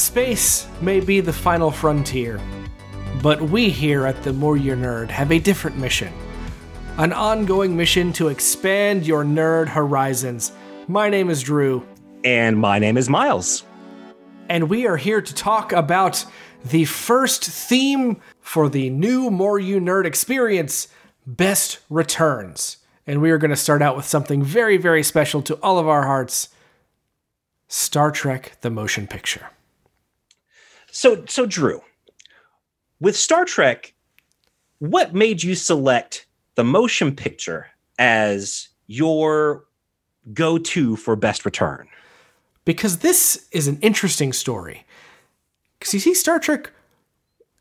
Space may be the final frontier, but we here at the More You Nerd have a different mission. An ongoing mission to expand your nerd horizons. My name is Drew, And my name is Miles. and we are here to talk about the first theme for the new More You Nerd experience Best Returns. And we are going to start out with something very, very special to all of our hearts Star Trek the Motion Picture. So, so Drew, with Star Trek, what made you select the motion picture as your go-to for best return? because this is an interesting story. Because you see, Star Trek,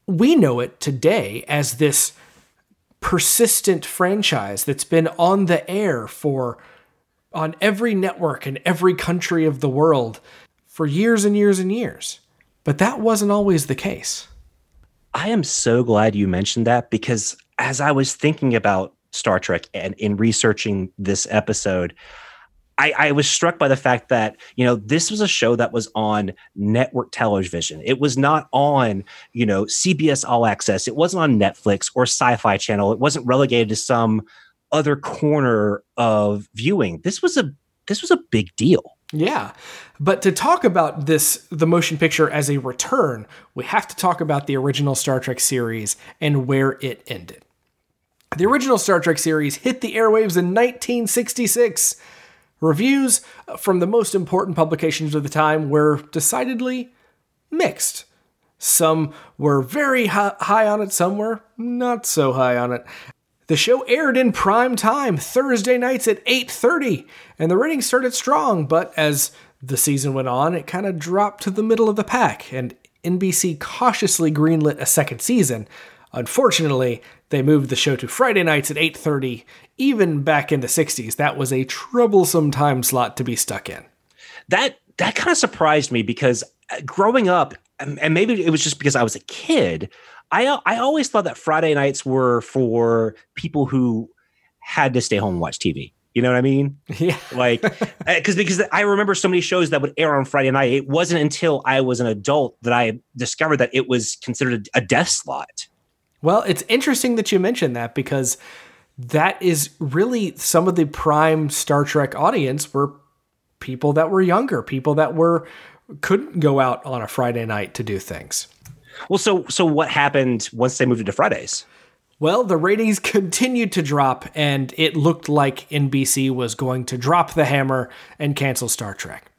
we know it today as this persistent franchise that's been on the air for on every network in every country of the world for years and years and years. But that wasn't always the case. I am so glad you mentioned that because as I was thinking about Star Trek and in researching this episode, I, I, was struck by the fact that you know this was a show that was on network television. It was not on you know CBS All Access. It wasn't on Netflix or Sci-Fi Channel. It wasn't relegated to some other corner of viewing. This was a this was a big deal. Yeah. But to talk about this, the motion picture as a return, we have to talk about the original Star Trek series and where it ended. The original Star Trek series hit the airwaves in 1966. Reviews from the most important publications of the time were decidedly mixed. Some were very high on it, some were not so high on it. The show aired in prime time Thursday nights at 8:30 and the ratings started strong, but as the season went on, it kind of dropped to the middle of the pack and NBC cautiously greenlit a second season. Unfortunately, they moved the show to Friday nights at 8:30. Even back in the 60s, that was a troublesome time slot to be stuck in. That that kind of surprised me because uh, growing up and maybe it was just because I was a kid, I I always thought that Friday nights were for people who had to stay home and watch TV. You know what I mean? Yeah. Like, uh, because because I remember so many shows that would air on Friday night. It wasn't until I was an adult that I discovered that it was considered a death slot. Well, it's interesting that you mentioned that because that is really some of the prime Star Trek audience were people that were younger, people that were couldn't go out on a Friday night to do things. Well, so so what happened once they moved it to Fridays? Well, the ratings continued to drop, and it looked like NBC was going to drop the hammer and cancel Star Trek.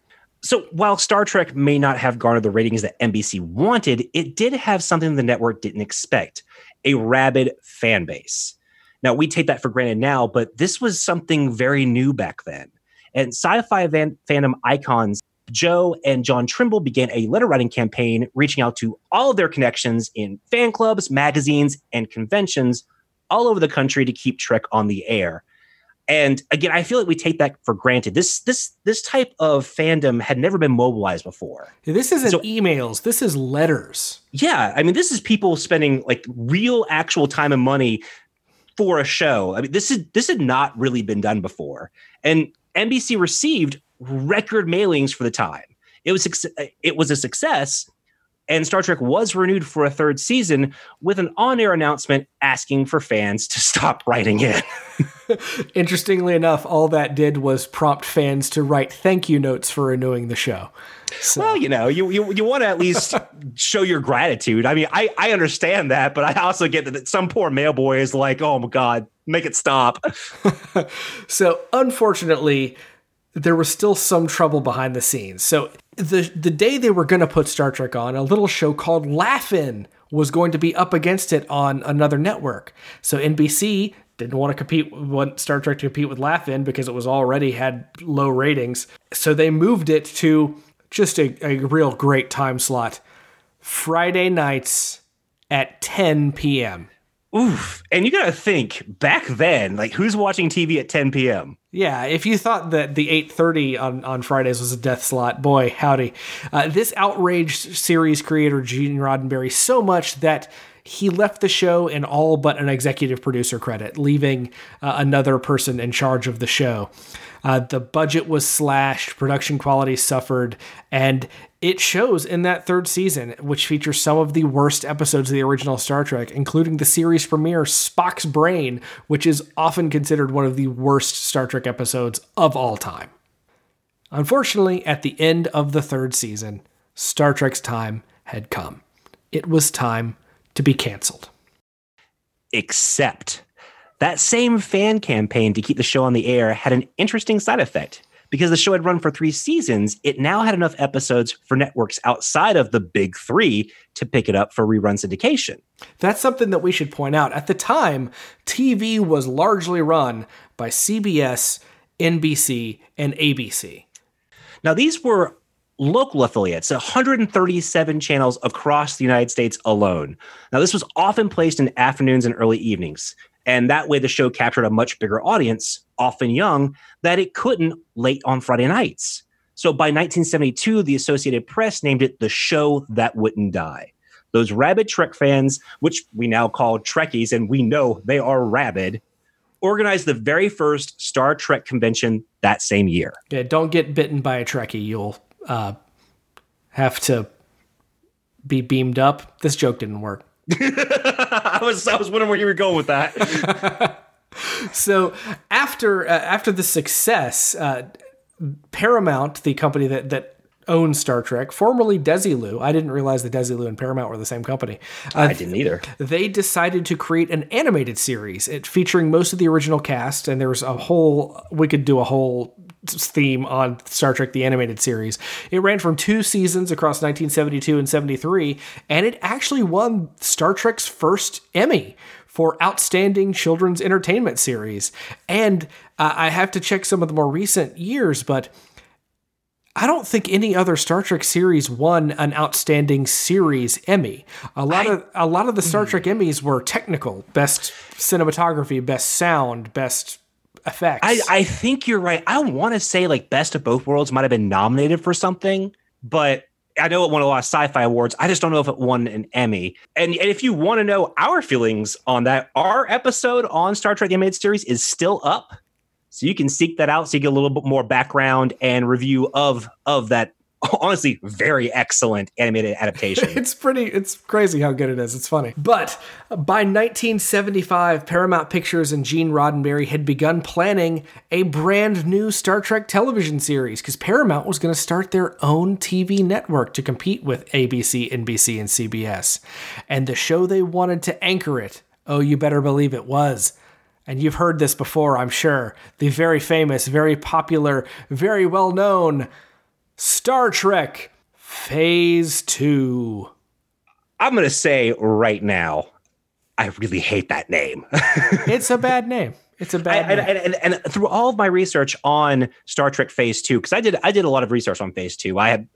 So while Star Trek may not have garnered the ratings that NBC wanted, it did have something the network didn't expect a rabid fan base. Now, we take that for granted now, but this was something very new back then. And sci fi van- fandom icons Bjo and John Trimble began a letter writing campaign reaching out to all of their connections in fan clubs, magazines, and conventions all over the country to keep Trek on the air. And again, I feel like we take that for granted. This this this type of fandom had never been mobilized before. This isn't so, emails. This is letters. Yeah, I mean, this is people spending like real, actual time and money for a show. I mean, this is this had not really been done before, and NBC received record mailings for the time. It was it was a success, and Star Trek was renewed for a third season with an on-air announcement asking for fans to stop writing in. Interestingly enough, all that did was prompt fans to write thank you notes for renewing the show. So. Well, you know, you you, you want to at least show your gratitude. I mean, I, I understand that, but I also get that some poor mailboy is like, oh my God, make it stop. so unfortunately, there was still some trouble behind the scenes. So the the day they were going to put Star Trek on, a little show called Laugh-In was going to be up against it on another network. So NBC didn't want to compete want Star Trek to compete with Laugh-In because it was already had low ratings. So they moved it to just a, a real great time slot. Friday nights at 10 p.m. Oof. And you got to think back then, like who's watching TV at 10 p.m.? Yeah, if you thought that the 8:30 on, on Fridays was a death slot, boy, howdy. Uh, this outraged series creator Gene Roddenberry so much that he left the show in all but an executive producer credit, leaving uh, another person in charge of the show. Uh, the budget was slashed, production quality suffered, and It shows in that third season, which features some of the worst episodes of the original Star Trek, including the series premiere Spock's Brain, which is often considered one of the worst Star Trek episodes of all time. Unfortunately, at the end of the third season, Star Trek's time had come. It was time to be canceled. Except that same fan campaign to keep the show on the air had an interesting side effect. Because the show had run for three seasons, it now had enough episodes for networks outside of the big three to pick it up for rerun syndication. That's something that we should point out. At the time, TV was largely run by CBS, NBC, and ABC. Now, these were local affiliates, 137 channels across the United States alone. Now, this was often placed in afternoons and early evenings. And that way, the show captured a much bigger audience, often young, that it couldn't late on Friday nights. So by 1972, the Associated Press named it the show that wouldn't die. Those rabid Trek fans, which we now call Trekkies, and we know they are rabid, organized the very first Star Trek convention that same year. Yeah, don't get bitten by a Trekkie. You'll uh, have to be beamed up. This joke didn't work. I was I was wondering where you were going with that. so after uh, after the success, uh, Paramount, the company that that owns Star Trek, formerly Desilu. I didn't realize that Desilu and Paramount were the same company. Uh, I didn't either. They decided to create an animated series, it featuring most of the original cast, and there was a whole. We could do a whole theme on Star Trek the Animated Series. It ran from two seasons across 1972 and 73, and it actually won Star Trek's first Emmy for Outstanding Children's Entertainment Series. And uh, I have to check some of the more recent years, but I don't think any other Star Trek series won an outstanding series Emmy. A lot I, of a lot of the Star Trek Emmys were technical, best cinematography, best sound, best effects. I, I think you're right. I want to say like Best of Both Worlds might have been nominated for something, but I know it won a lot of sci-fi awards. I just don't know if it won an Emmy. And, and if you want to know our feelings on that, our episode on Star Trek: The Animated Series is still up, so you can seek that out, so you get a little bit more background and review of of that honestly very excellent animated adaptation. it's pretty it's crazy how good it is. It's funny. But by 1975, Paramount Pictures and Gene Roddenberry had begun planning a brand new Star Trek television series cuz Paramount was going to start their own TV network to compete with ABC, NBC and CBS. And the show they wanted to anchor it, oh you better believe it was and you've heard this before, I'm sure. The very famous, very popular, very well known Star Trek Phase 2. I'm going to say right now, I really hate that name. it's a bad name. It's a bad I, and, and, and, through all of my research on Star Trek Phase 2, because I did I did a lot of research on Phase 2. I had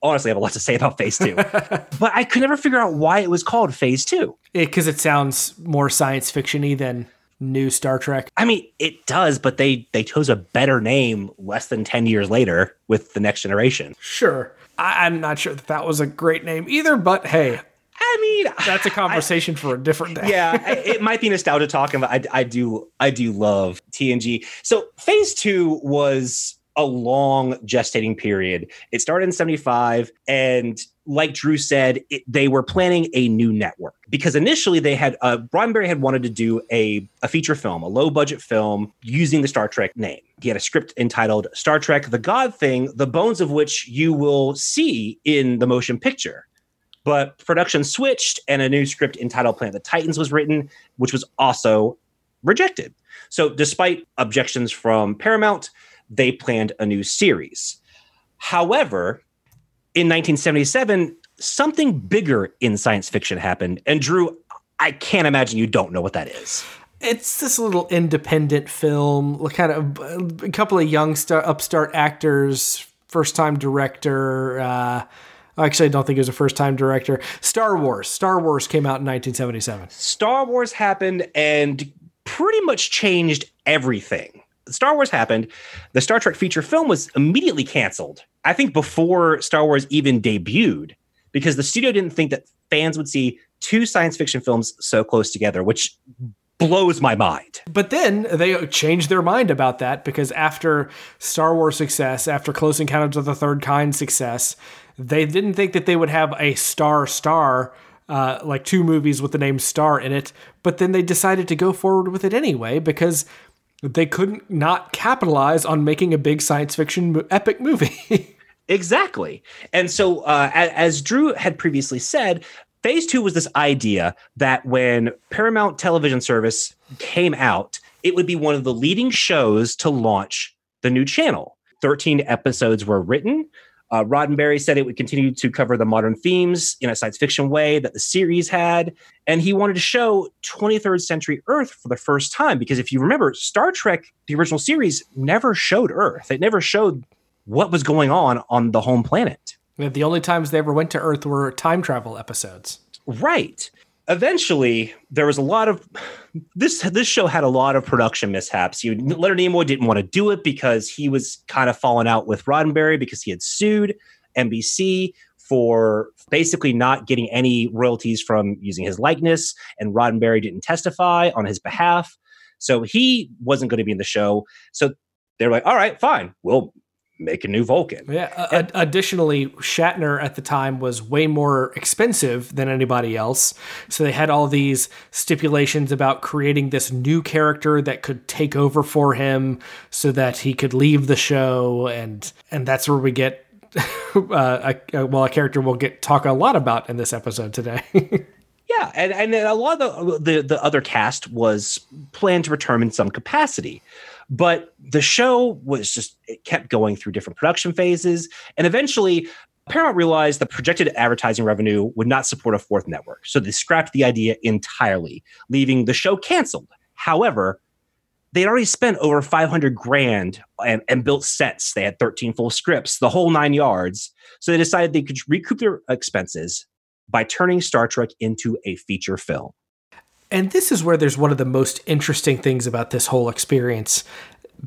honestly have a lot to say about Phase 2. but I could never figure out why it was called Phase 2. Because it, it sounds more science fictiony than new Star Trek? I mean, it does, but they they chose a better name less than 10 years later with the next generation. Sure. I, am not sure that that was a great name either, but hey. I mean, that's a conversation I, for a different day. yeah, it might be nostalgia talking, but I, I do I do love TNG. So phase two was a long gestating period. It started in 75 and like Drew said, it, they were planning a new network because initially they had uh, Roddenberry had wanted to do a, a feature film, a low budget film using the Star Trek name. He had a script entitled Star Trek The God Thing, the bones of which you will see in the motion picture. But production switched and a new script entitled Planet of the Titans was written, which was also rejected. So, despite objections from Paramount, they planned a new series. However, in 1977, something bigger in science fiction happened. And Drew, I can't imagine you don't know what that is. It's this little independent film, kind of a couple of young star, upstart actors, first time director. Uh, actually, I don't think it was a first time director. Star Wars. Star Wars came out in 1977. Star Wars happened and pretty much changed everything. Star Wars happened, the Star Trek feature film was immediately canceled. I think before Star Wars even debuted, because the studio didn't think that fans would see two science fiction films so close together, which blows my mind. But then they changed their mind about that because after Star Wars success, after Close Encounters of the Third Kind success, They didn't think that they would have a star star, uh, like two movies with the name Star in it, but then they decided to go forward with it anyway because they couldn't not capitalize on making a big science fiction epic movie. exactly. And so, uh, as Drew had previously said, phase two was this idea that when Paramount Television Service came out, it would be one of the leading shows to launch the new channel. 13 episodes were written. Uh, Roddenberry said it would continue to cover the modern themes in a science fiction way that the series had. And he wanted to show 23rd century Earth for the first time. Because if you remember, Star Trek, the original series, never showed Earth. It never showed what was going on on the home planet. The only times they ever went to Earth were time travel episodes. Right eventually there was a lot of this this show had a lot of production mishaps. You Leonard Nimoy didn't want to do it because he was kind of falling out with Roddenberry because he had sued NBC for basically not getting any royalties from using his likeness, and Roddenberry didn't testify on his behalf. So he wasn't going to be in the show. So they're like, all right, fine. We'll make a new Vulcan. Yeah. And, additionally, Shatner at the time was way more expensive than anybody else. So they had all these stipulations about creating this new character that could take over for him so that he could leave the show and and that's where we get uh, a, well a character we'll get talk a lot about in this episode today. Yeah, and, and a lot of the, the, the other cast was planned to return in some capacity. But the show was just, it kept going through different production phases. And eventually, Paramount realized the projected advertising revenue would not support a fourth network. So they scrapped the idea entirely, leaving the show canceled. However, they'd already spent over 500 grand and, and, built sets. They had 13 full scripts, the whole nine yards. So they decided they could recoup their expenses by turning Star Trek into a feature film. And this is where there's one of the most interesting things about this whole experience.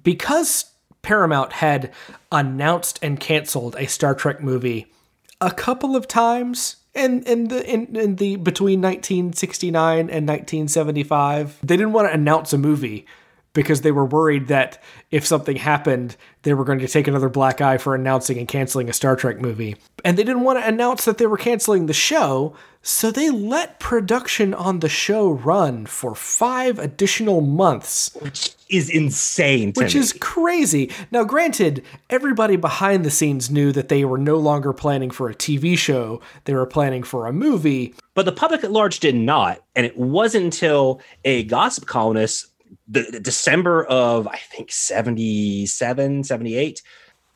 Because Paramount had announced and canceled a Star Trek movie a couple of times in in the in, in the between 1969 and 1975. They didn't want to announce a movie because they were worried that if something happened, they were going to take another black eye for announcing and canceling a Star Trek movie. And they didn't want to announce that they were canceling the show, so they let production on the show run for five additional months. Which is insane. which me. is crazy. Now, granted, everybody behind the scenes knew that they were no longer planning for a TV show, they were planning for a movie. But the public at large did not. And it wasn't until a gossip columnist the, the December of I think 77, 78,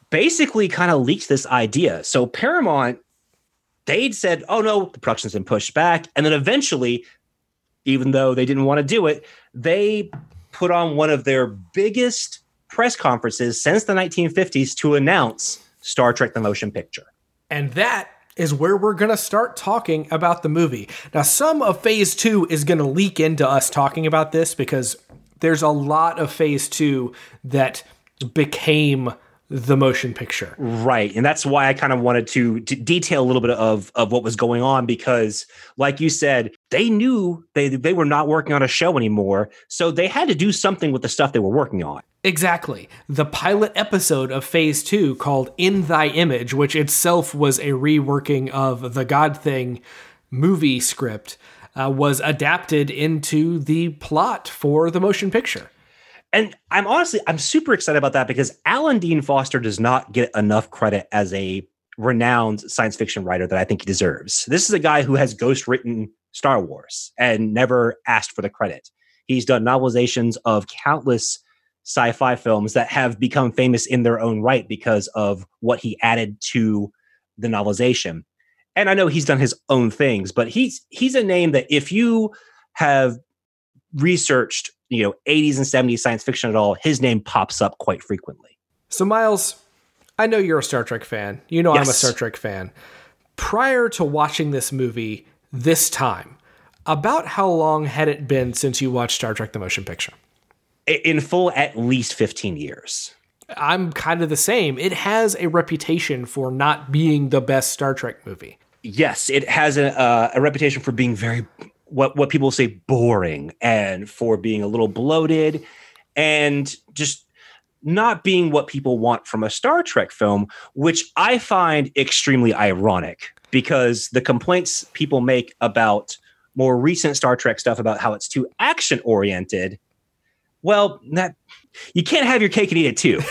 basically kind of leaked this idea. So Paramount, they'd said, oh no, the production's been pushed back. And then eventually, even though they didn't want to do it, they put on one of their biggest press conferences since the 1950s to announce Star Trek the Motion Picture. And that is where we're going to start talking about the movie. Now, some of phase two is going to leak into us talking about this because there's a lot of phase two that became the motion picture. Right. And that's why I kind of wanted to, to, detail a little bit of, of what was going on because, like you said, they knew they, they were not working on a show anymore. So they had to do something with the stuff they were working on. Exactly. The pilot episode of phase two called In Thy Image, which itself was a reworking of the God Thing movie script, uh, was adapted into the plot for the motion picture. And I'm honestly, I'm super excited about that because Alan Dean Foster does not get enough credit as a renowned science fiction writer that I think he deserves. This is a guy who has ghost written Star Wars and never asked for the credit. He's done novelizations of countless sci fi films that have become famous in their own right because of what he added to the novelization and I know he's done his own things, but he's he's a name that if you have researched, you know, 80s and 70s science fiction at all, his name pops up quite frequently. So Miles, I know you're a Star Trek fan. You know yes. I'm a Star Trek fan. Prior to watching this movie this time, about how long had it been since you watched Star Trek the motion picture? In full at least 15 years. I'm kind of the same. It has a reputation for not being the best Star Trek movie. Yes, it has a, uh, a reputation for being very what what people say boring and for being a little bloated and just not being what people want from a Star Trek film, which I find extremely ironic because the complaints people make about more recent Star Trek stuff about how it's too action oriented. Well, that you can't have your cake and eat it too.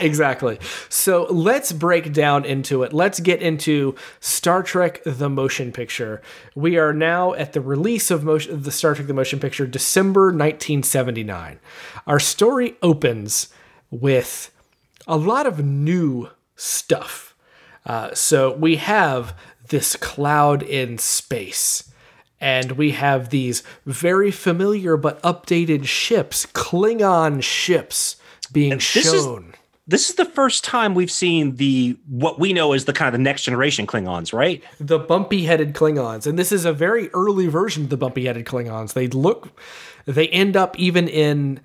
exactly. So let's break down into it. Let's get into Star Trek the Motion Picture. We are now at the release of motion, the Star Trek the Motion Picture, December 1979. Our story opens with a lot of new stuff. Uh, so we have this cloud in space and we have these very familiar but updated ships, Klingon ships, being this shown. Is, this is the first time we've seen the what we know as the kind of the next generation Klingons, right? The bumpy-headed Klingons, and this is a very early version of the bumpy-headed Klingons. They look, they end up even in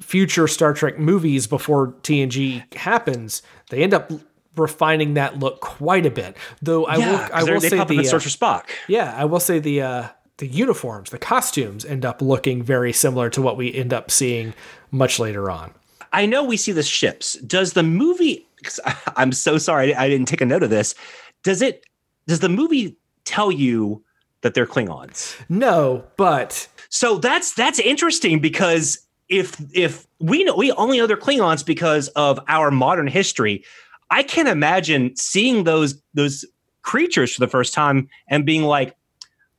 future Star Trek movies before TNG happens. They end up refining that look quite a bit. Though I Yeah, will, I will they say pop up in the uh, Search for Spock. Yeah, I will say the uh, the uniforms, the costumes end up looking very similar to what we end up seeing much later on. I know we see the ships. Does the movie? I'm so sorry I didn't take a note of this. Does it? Does the movie tell you that they're Klingons? No, but So that's that's interesting because if if we know we only know they're Klingons because of our modern history, I can't imagine seeing those those creatures for the first time and being like,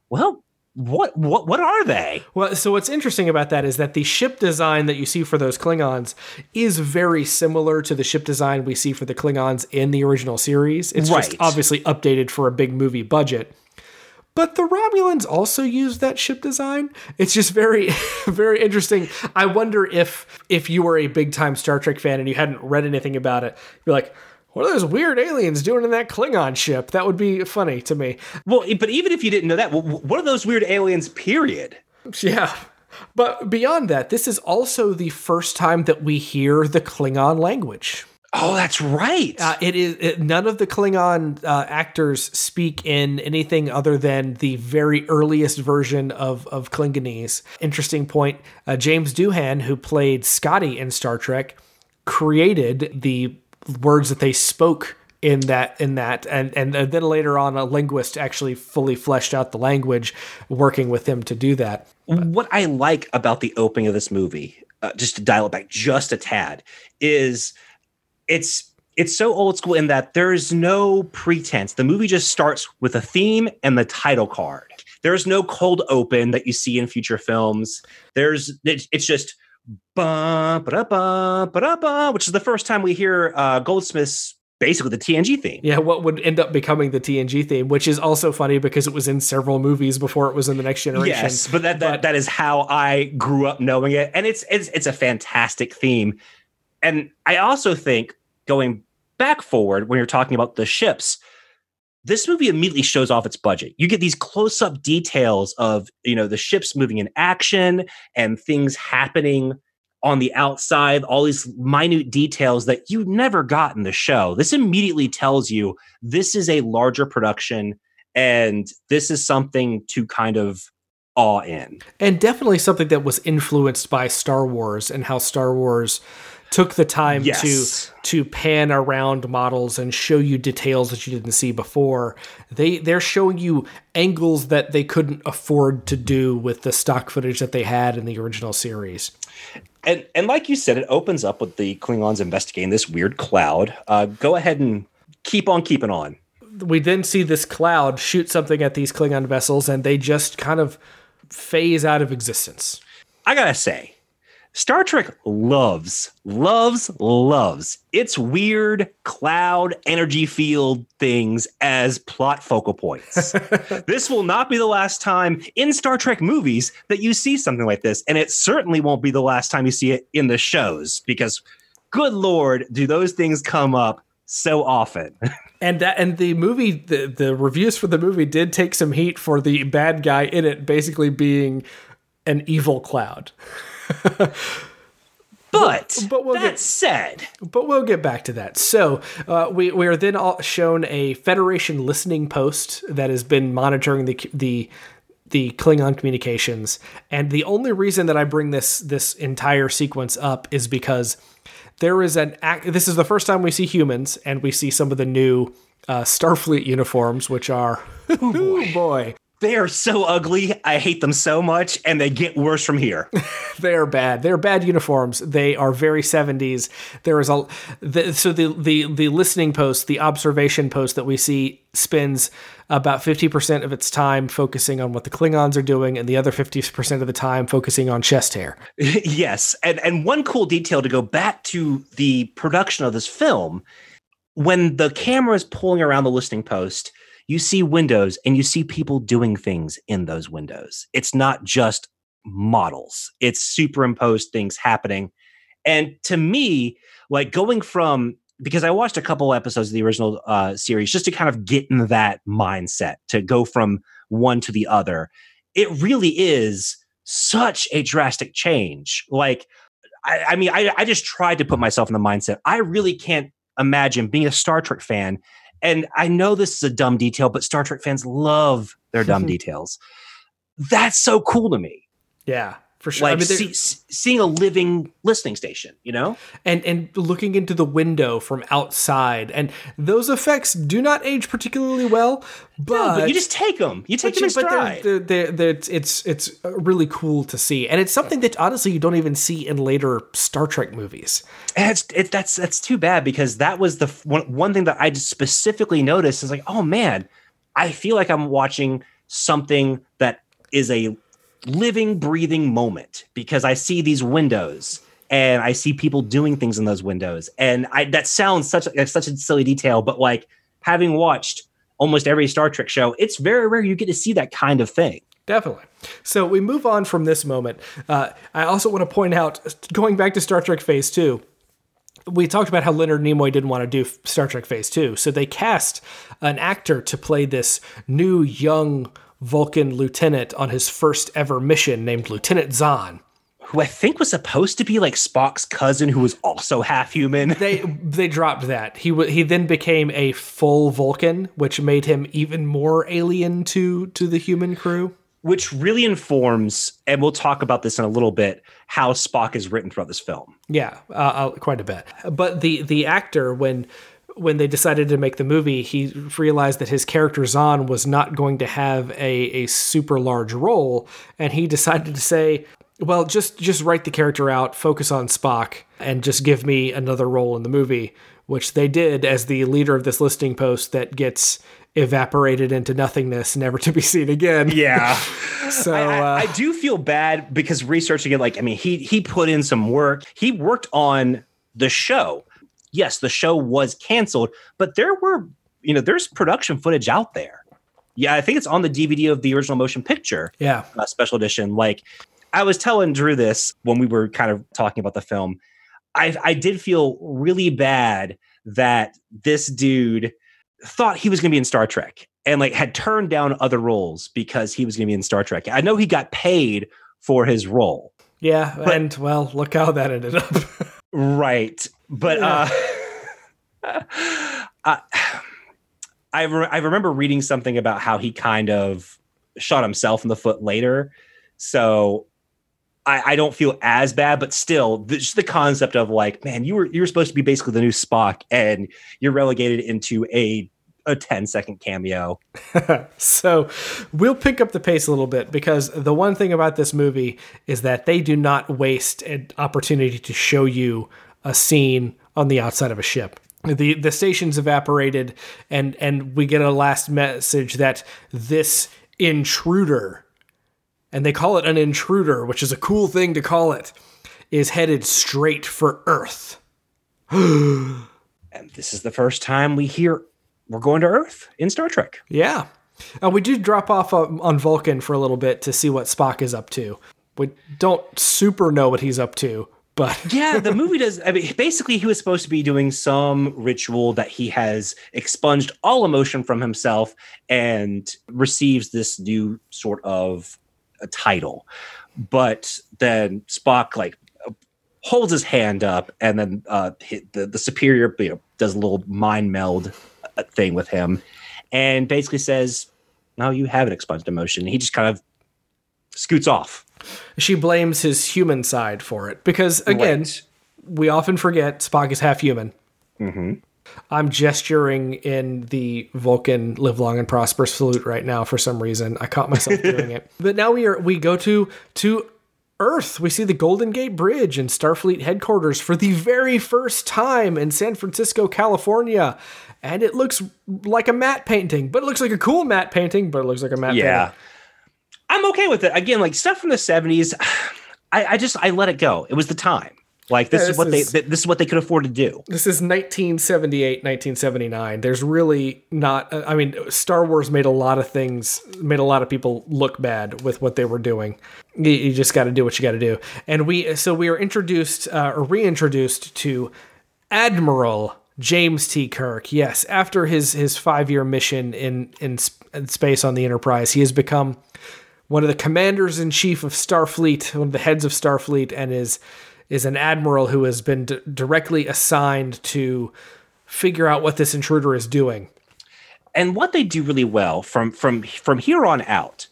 well, what what what are they? well, so what's interesting about that is that the ship design that you see for those Klingons is very similar to the ship design we see for the Klingons in the original series. It's just obviously updated for a big movie budget. But the Romulans also use that ship design. It's just very, very interesting. I wonder if if you were a big time Star Trek fan and you hadn't read anything about it, you're like, what are those weird aliens doing in that Klingon ship? That would be funny to me. Well, but even if you didn't know that, wh- what are those weird aliens? Period. Yeah. But beyond that, this is also the first time that we hear the Klingon language. Oh, that's right. Uh, it is it, none of the Klingon uh, actors speak in anything other than the very earliest version of of Klingonese. Interesting point. Uh, James Doohan, who played Scotty in Star Trek, created the words that they spoke in that in that and and then later on a linguist actually fully fleshed out the language working with him to do that what I like about the opening of this movie, uh, just to dial it back just a tad, is it's it's so old school in that there is no pretense. The movie just starts with a theme and the title card. There's no cold open that you see in future films. There's it's just which is the first time we hear uh, Goldsmith's basically the TNG theme. yeah what would end up becoming the tng theme which is also funny because it was in several movies before it was in the next generation Yes, but that, that But- that is how I grew up knowing it, and it's it's it's a fantastic theme. And I also think going back forward when you're talking about the ships, this movie immediately shows off its budget. You get these close up details of you know the ships moving in action and things happening on the outside, all these minute details that you never got in the show. This immediately tells you this is a larger production and this is something to kind of awe in. and definitely something that was influenced by star wars and how star wars took the time Yes. to to pan around models and show you details that you didn't see before they they're showing you angles that they couldn't afford to do with the stock footage that they had in the original series And and like you said, it opens up with the Klingons investigating this weird cloud. Uh, go ahead and keep on keeping on. we then see this cloud shoot something at these Klingon vessels, and they just kind of phase out of existence. I gotta say, Star Trek loves, loves, loves its weird cloud energy field things as plot focal points. this will not be the last time in Star Trek movies that you see something like this, and it certainly won't be the last time you see it in the shows because, good lord, do those things come up so often. And that, and the movie, the, the reviews for the movie did take some heat for the bad guy in it basically being an evil cloud. But, but we'll that get- said, But we'll get back to that. So uh, we we are then all shown a Federation listening post that has been monitoring the the the Klingon communications. And the only reason that I bring this this entire sequence up is because there is an act. This is the first time we see humans, and we see some of the new uh, Starfleet uniforms, which are oh boy. They are so ugly. I hate them so much, and they get worse from here. they are bad. They're bad uniforms. They are very seventies. There is a the, so the the the listening post, the observation post that we see spends about fifty percent of its time focusing on what the Klingons are doing, and the other fifty percent of the time focusing on chest hair. yes, and and one cool detail to go back to the production of this film, when the camera is pulling around the listening post you see windows and you see people doing things in those windows. It's not just models, it's superimposed things happening. And to me, like going from because I watched a couple episodes of the original uh, series just to kind of get in that mindset to go from one to the other. It really is such a drastic change. Like, I, I mean, I, I just tried to put myself in the mindset. I really can't imagine being a Star Trek fan and I know this is a dumb detail, but Star Trek fans love their dumb details. That's so cool to me. Yeah, for sure. Like I mean, see, seeing a living listening station, you know, and and looking into the window from outside, and those effects do not age particularly well. But, no, but you just take them. You take them in stride. They're, they're, they're, it's it's really cool to see, and it's something that honestly you don't even see in later Star Trek movies. And it's it, that's that's too bad because that was the one one thing that I just specifically noticed is like, oh man, I feel like I'm watching something that is a living, breathing moment because I see these windows and I see people doing things in those windows. And I that sounds such such a silly detail, but like having watched almost every Star Trek show, it's very rare you get to see that kind of thing. Definitely. So we move on from this moment. Uh, I also want to point out, going back to Star Trek Phase Two, we talked about how Leonard Nimoy didn't want to do Star Trek Phase Two, so they cast an actor to play this new young Vulcan lieutenant on his first ever mission named Lieutenant Xon. Who I think was supposed to be like Spock's cousin, who was also half human. they they dropped that. He w- he then became a full Vulcan, which made him even more alien to to the human crew. Which really informs, and we'll talk about this in a little bit, how Spock is written throughout this film. Yeah, uh, uh quite a bit. But the the actor when when they decided to make the movie, he realized that his character Xon was not going to have a, a super large role, and he decided to say, "Well, just just write the character out, focus on Spock, and just give me another role in the movie." Which they did as the leader of this listing post that gets evaporated into nothingness, never to be seen again. Yeah. so I, I, uh, I, do feel bad because researching it, like I mean, he he put in some work. He worked on the show yes, the show was canceled, but there were, you know, there's production footage out there. Yeah, I think it's on the DVD of the original motion picture. Yeah. Uh, special edition. Like I was telling Drew this when we were kind of talking about the film. I, I did feel really bad that this dude thought he was going to be in Star Trek and like had turned down other roles because he was going to be in Star Trek. I know he got paid for his role. Yeah, but, and well, look how that ended up. right. But yeah. uh, I, I, re- I remember reading something about how he kind of shot himself in the foot later. So I, I don't feel as bad, but still, the, just the concept of like, man, you were you were supposed to be basically the new Spock, and you're relegated into a a 10 second cameo. so we'll pick up the pace a little bit because the one thing about this movie is that they do not waste an opportunity to show you a scene on the outside of a ship. The the station's evaporated and and we get a last message that this intruder and they call it an intruder, which is a cool thing to call it, is headed straight for Earth. and this is the first time we hear we're going to Earth in Star Trek. Yeah. Uh, we do drop off on Vulcan for a little bit to see what Spock is up to. We don't super know what he's up to, but yeah, the movie does. I mean, basically, he was supposed to be doing some ritual that he has expunged all emotion from himself and receives this new sort of a title. But then Spock like holds his hand up, and then uh, the the superior you know, does a little mind meld thing with him and basically says, No, you have an expunged emotion. He just kind of scoots off. She blames his human side for it because, again, Right. we often forget Spock is half human. Mm-hmm. I'm gesturing in the Vulcan "Live Long and Prosper" salute right now for some reason. I caught myself doing it. But now we are we go to to Earth. We see the Golden Gate Bridge and Starfleet headquarters for the very first time in San Francisco, California. And it looks like a matte painting, but it looks like a cool matte painting, but it looks like a matte Yeah. painting. I'm okay with it. Again, like stuff from the 70s, I, I just I let it go. It was the time. Like this Yeah, is this what is- they this is what they could afford to do. This is 1978, 1979. There's really not. I mean, Star Wars made a lot of things, made a lot of people look bad with what they were doing. You, you just got to do what you got to do. And we, so we are introduced uh, or reintroduced to Admiral James T. Kirk. Yes, after his his five year mission in, in in space on the Enterprise, he has become one of the commanders in chief of Starfleet, one of the heads of Starfleet, and is is an admiral who has been d- directly assigned to figure out what this intruder is doing. and what they do really well from from from here on out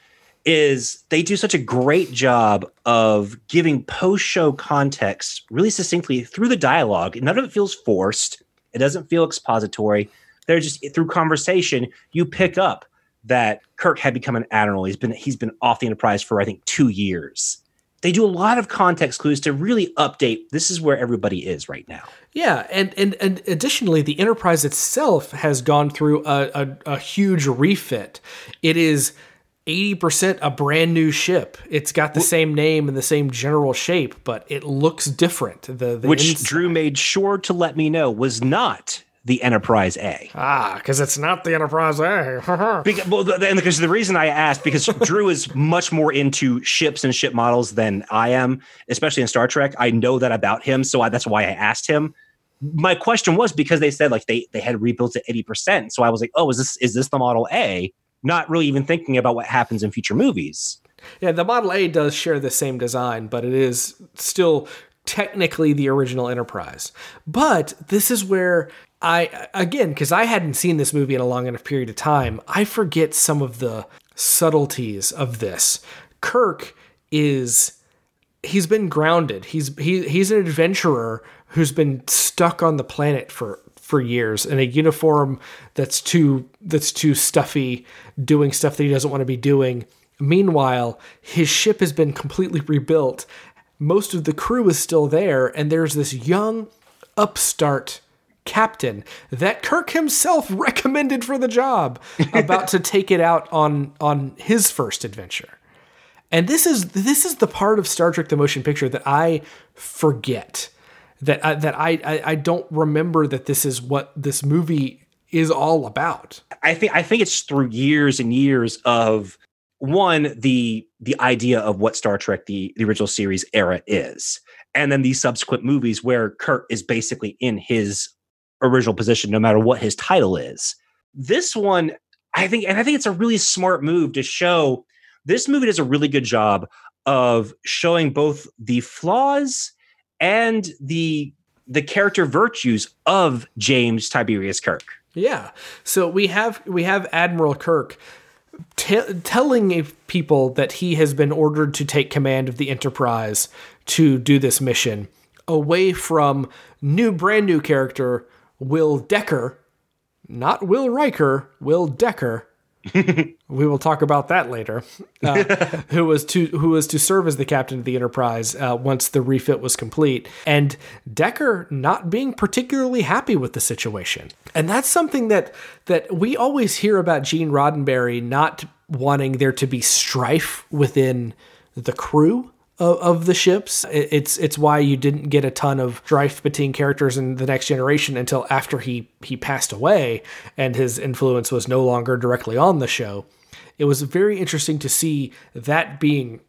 is they do such a great job of giving post-show context really succinctly through the dialogue. None of it feels forced. It doesn't feel expository. They're just through conversation you pick up that kirk had become an admiral he's been he's been off the enterprise for i think two years they do a lot of context clues to really update this is where everybody is right now Yeah, and and and additionally, the Enterprise itself has gone through a, a, a huge refit. It is. 80% a brand new ship. It's got the same name and the same general shape, but it looks different. The, the which drew made sure to let me know was not the enterprise a Ah, because it's not the Enterprise A. Because, well, the, and because the reason I asked because Drew is much more into ships and ship models than I am, especially in Star Trek. I know that about him, so I, that's why I asked him. My question was because they said like they they had rebuilt it eighty percent, so I was like, oh, is this is this the Model A? Not really even thinking about what happens in future movies. Yeah, the Model A does share the same design, but it is still technically the original Enterprise. But this is where I, again, because I hadn't seen this movie in a long enough period of time, I forget some of the subtleties of this. Kirk is he's been grounded. He's he he's an adventurer who's been stuck on the planet for for years in a uniform that's too that's too stuffy, doing stuff that he doesn't want to be doing. Meanwhile, his ship has been completely rebuilt. Most of the crew is still there, and there's this young upstart captain that Kirk himself recommended for the job, about to take it out on on his first adventure. And this is this is the part of Star Trek: The Motion Picture that I forget that I, that I, I I don't remember that this is what this movie is all about. I think I think it's through years and years of one the the idea of what Star Trek the the original series era is, and then these subsequent movies where Kirk is basically in his original position, no matter what his title is. This one, I think, and I think it's a really smart move to show. This movie does a really good job of showing both the flaws and the the character virtues of James Tiberius Kirk. Yeah. So we have we have Admiral Kirk t- telling people that he has been ordered to take command of the Enterprise to do this mission away from new brand new character Will Decker, not Will Riker, Will Decker. we will talk about that later. Uh, who was to who was to serve as the captain of the Enterprise uh, once the refit was complete, and Decker not being particularly happy with the situation, and that's something that that we always hear about Gene Roddenberry not wanting there to be strife within the crew of, of the ships. It- It's it's why you didn't get a ton of strife between characters in the next generation until after he he passed away and his influence was no longer directly on the show. It was very interesting to see that being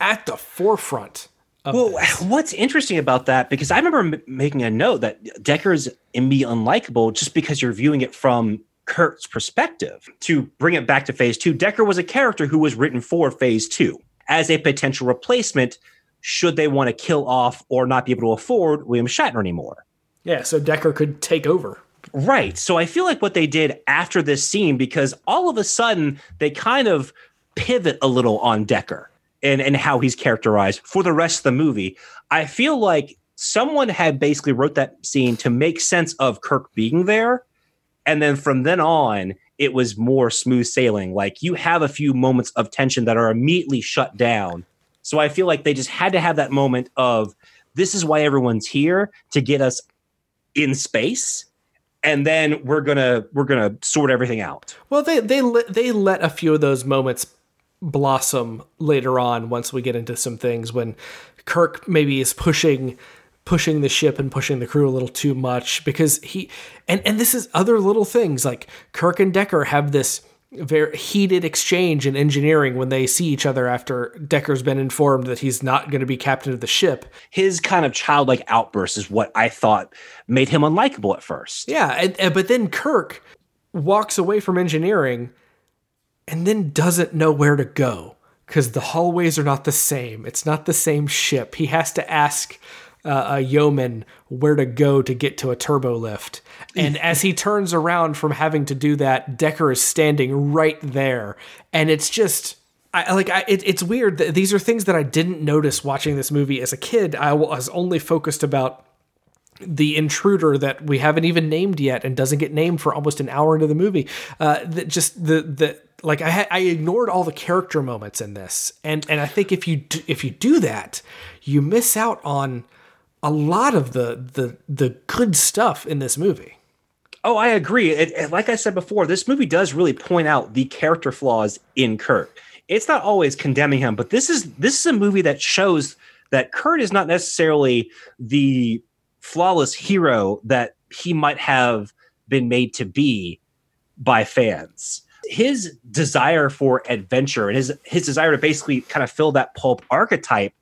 at the forefront Well, this. what's interesting about that, because I remember m- making a note that Decker's in me unlikable just because you're viewing it from Kirk's perspective. To bring it back to phase two, Decker was a character who was written for phase two as a potential replacement should they want to kill off or not be able to afford William Shatner anymore. Yeah, so Decker could take over. Right. So I feel like what they did after this scene, because all of a sudden they kind of pivot a little on Decker and and how he's characterized for the rest of the movie. I feel like someone had basically wrote that scene to make sense of Kirk being there, and then from then on, it was more smooth sailing. Like you have a few moments of tension that are immediately shut down. So I feel like they just had to have that moment of this is why everyone's here to get us in space and then we're gonna we're gonna sort everything out. Well, they they they let a few of those moments blossom later on once we get into some things when Kirk maybe is pushing pushing the ship and pushing the crew a little too much because he and and this is other little things like Kirk and Decker have this very heated exchange in engineering when they see each other after Decker's been informed that he's not going to be captain of the ship. His kind of childlike outburst is what I thought made him unlikable at first. Yeah, and, and, but then Kirk walks away from engineering and then doesn't know where to go because the hallways are not the same. It's not the same ship. He has to ask uh, a yeoman where to go to get to a turbo lift. And as he turns around from having to do that, Decker is standing right there. And it's just. I, like I, it, it's weird. These are things that I didn't notice watching this movie as a kid. I was only focused about the intruder that we haven't even named yet and doesn't get named for almost an hour into the movie. Uh, that just the the like I I ignored all the character moments in this, and and I think if you do, if you do that, you miss out on a lot of the the the good stuff in this movie. Oh, I agree. It, it, like I said before, this movie does really point out the character flaws in Kirk. It's not always condemning him, but this is this is a movie that shows that Kirk is not necessarily the flawless hero that he might have been made to be by fans. His desire for adventure and his his desire to basically kind of fill that pulp archetype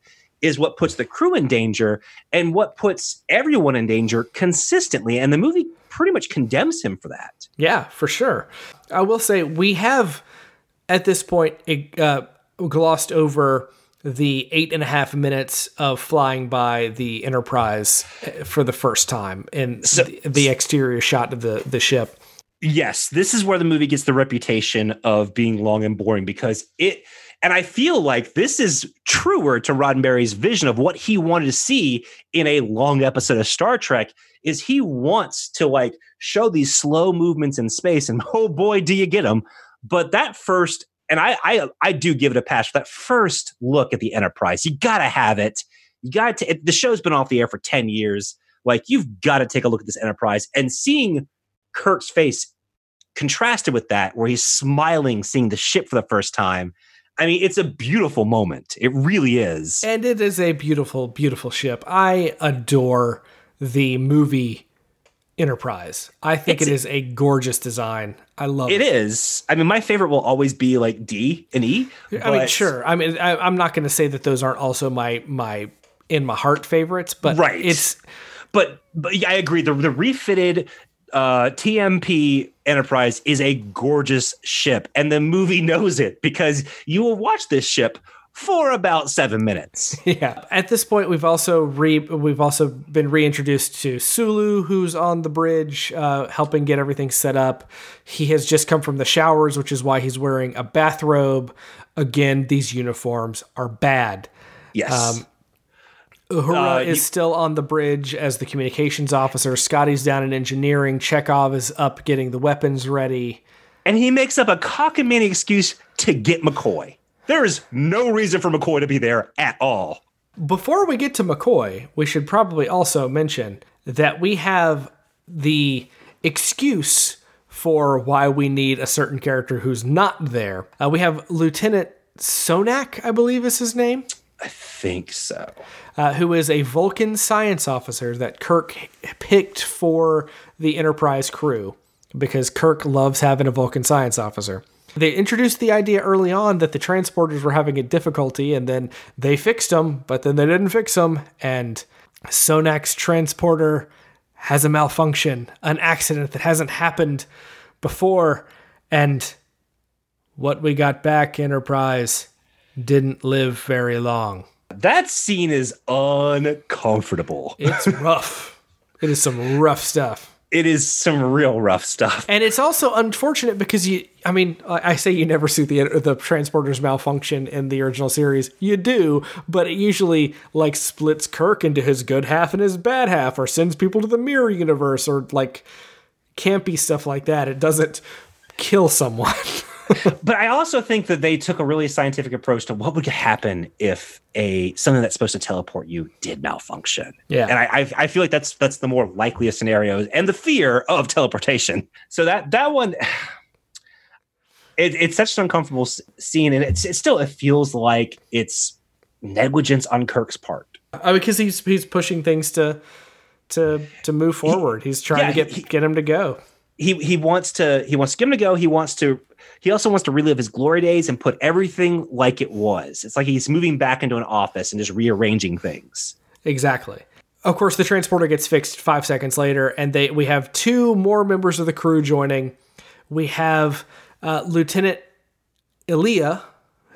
is what puts the crew in danger and what puts everyone in danger consistently. And the movie pretty much condemns him for that. Yeah, for sure. I will say we have at this point uh, glossed over the eight and a half minutes of flying by the Enterprise uh, for the first time in so, the, the exterior shot of the, the ship. Yes, this is where the movie gets the reputation of being long and boring because it and I feel like this is truer to Roddenberry's vision of what he wanted to see in a long episode of Star Trek is he wants to like show these slow movements in space and oh boy do you get them but that first and I I I do give it a pass for that first look at the Enterprise. You got to have it. You got to the show's been off the air for 10 years. Like you've got to take a look at this Enterprise and seeing Kirk's face contrasted with that where he's smiling seeing the ship for the first time I mean, it's a beautiful moment. It really is. And it is a beautiful, beautiful ship. I adore the movie Enterprise. I think it's, it is a gorgeous design. I love it. It is. I mean, my favorite will always be like D and E. I mean, sure. I mean, I, am not going to say that those aren't also my my in my heart favorites, but right. It's but but yeah, I agree. The the refitted uh, TMP Enterprise is a gorgeous ship, and the movie knows it because you will watch this ship for about seven minutes. Yeah. At this point, we've also re we've also been reintroduced to Sulu, who's on the bridge, uh, helping get everything set up. He has just come from the showers, which is why he's wearing a bathrobe. Again, these uniforms are bad. Yes. Um, Uhura uh, is you, still on the bridge as the communications officer. Scotty's down in engineering. Chekov is up getting the weapons ready. And he makes up a cockamamie excuse to get McCoy. There is no reason for McCoy to be there at all. Before we get to McCoy, we should probably also mention that we have the excuse for why we need a certain character who's not there. Uh, we have Lieutenant Sonak, I believe is his name. I think so. Uh, who is a Vulcan science officer that Kirk picked for the Enterprise crew because Kirk loves having a Vulcan science officer. They introduced the idea early on that the transporters were having a difficulty, and then they fixed them, but then they didn't fix them, and Sonak's transporter has a malfunction, an accident that hasn't happened before, and what we got back, Enterprise, didn't live very long. That scene is uncomfortable. It's rough. it is some rough stuff. it is some real rough stuff. And it's also unfortunate because you, I mean, I say you never see the the transporters malfunction in the original series. You do, but it usually like splits Kirk into his good half and his bad half, or sends people to the mirror universe, or like campy stuff like that. It doesn't kill someone. but I also think that they took a really scientific approach to what would happen if a something that's supposed to teleport you did malfunction. Yeah, and I I, I feel like that's that's the more likeliest scenarios and the fear of teleportation. So that that one. It, it's such an uncomfortable scene, and it's it still it feels like it's negligence on Kirk's part. Uh, because he's he's pushing things to to to move forward. He, he's trying yeah, to get he, get him to go. He he wants to he wants to get him to go. He wants to he also wants to relive his glory days and put everything like it was. It's like he's moving back into an office and just rearranging things. Exactly. Of course, the transporter gets fixed five seconds later, and they we have two more members of the crew joining. We have uh, Lieutenant Ilia,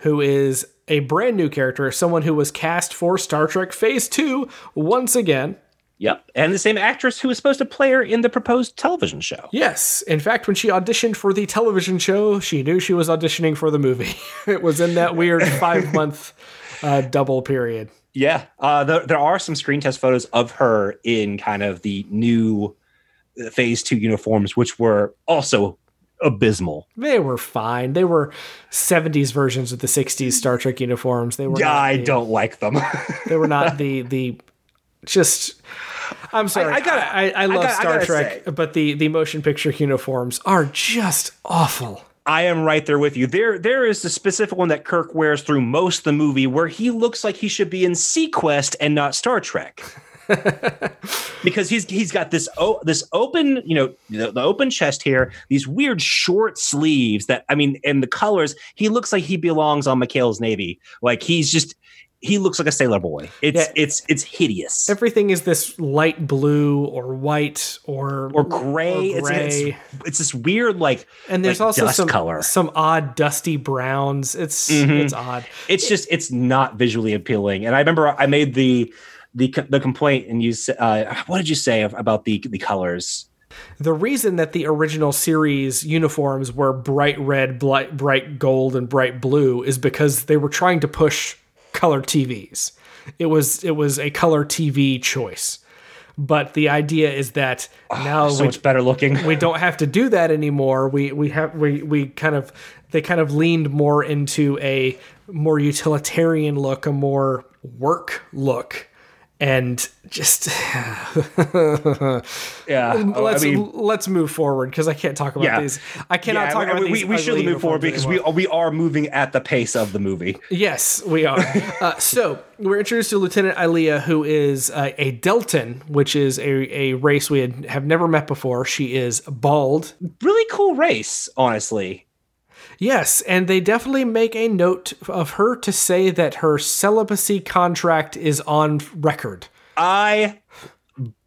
who is a brand new character, someone who was cast for Star Trek Phase Two once again. Yep. And the same actress who was supposed to play her in the proposed television show. Yes. In fact, when she auditioned for the television show, she knew she was auditioning for the movie. it was in that weird five month uh, double period. Yeah. Uh, there, there are some screen test photos of her in kind of the new uh, phase two uniforms, which were also abysmal. They were fine. They were 70s versions of the 60s Star Trek uniforms. They were Yeah, I the, don't like them. they were not the the just I'm sorry. I, I got. I, I, love I gotta, Star Trek, say, but the the motion picture uniforms are just awful. I am right there with you. There, there is the specific one that Kirk wears through most of the movie where he looks like he should be in seaQuest and not Star Trek. because he's he's got this oh this open you know the, the, open chest here these weird short sleeves that I mean and the colors he looks like he belongs on McHale's Navy like he's just he looks like a sailor boy. It's yeah. it's it's hideous. Everything is this light blue or white or or gray. Or gray. It's, it's, it's, this weird like and there's like also some color. some odd dusty browns. It's mm-hmm. it's odd. It's just it's not visually appealing. And I remember I made the the the complaint and you uh, what did you say about the the colors? The reason that the original series uniforms were bright red, bright, bright gold, and bright blue is because they were trying to push color TVs. It was it was a color TV choice. But the idea is that oh, now so we, much better looking. we don't have to do that anymore. We we have we we kind of they kind of leaned more into a more utilitarian look, a more work look and just yeah let's I mean, let's move forward because i can't talk about yeah. these. I cannot yeah, talk about we, these we, should move forward because we, we are moving at the pace of the movie. Yes we are. Uh, so we're introduced to lieutenant Ilia, who is uh, a Deltan which is a, a race we had, have never met before. She is bald. Really cool race honestly Yes, and they definitely make a note of her to say that her celibacy contract is on record. I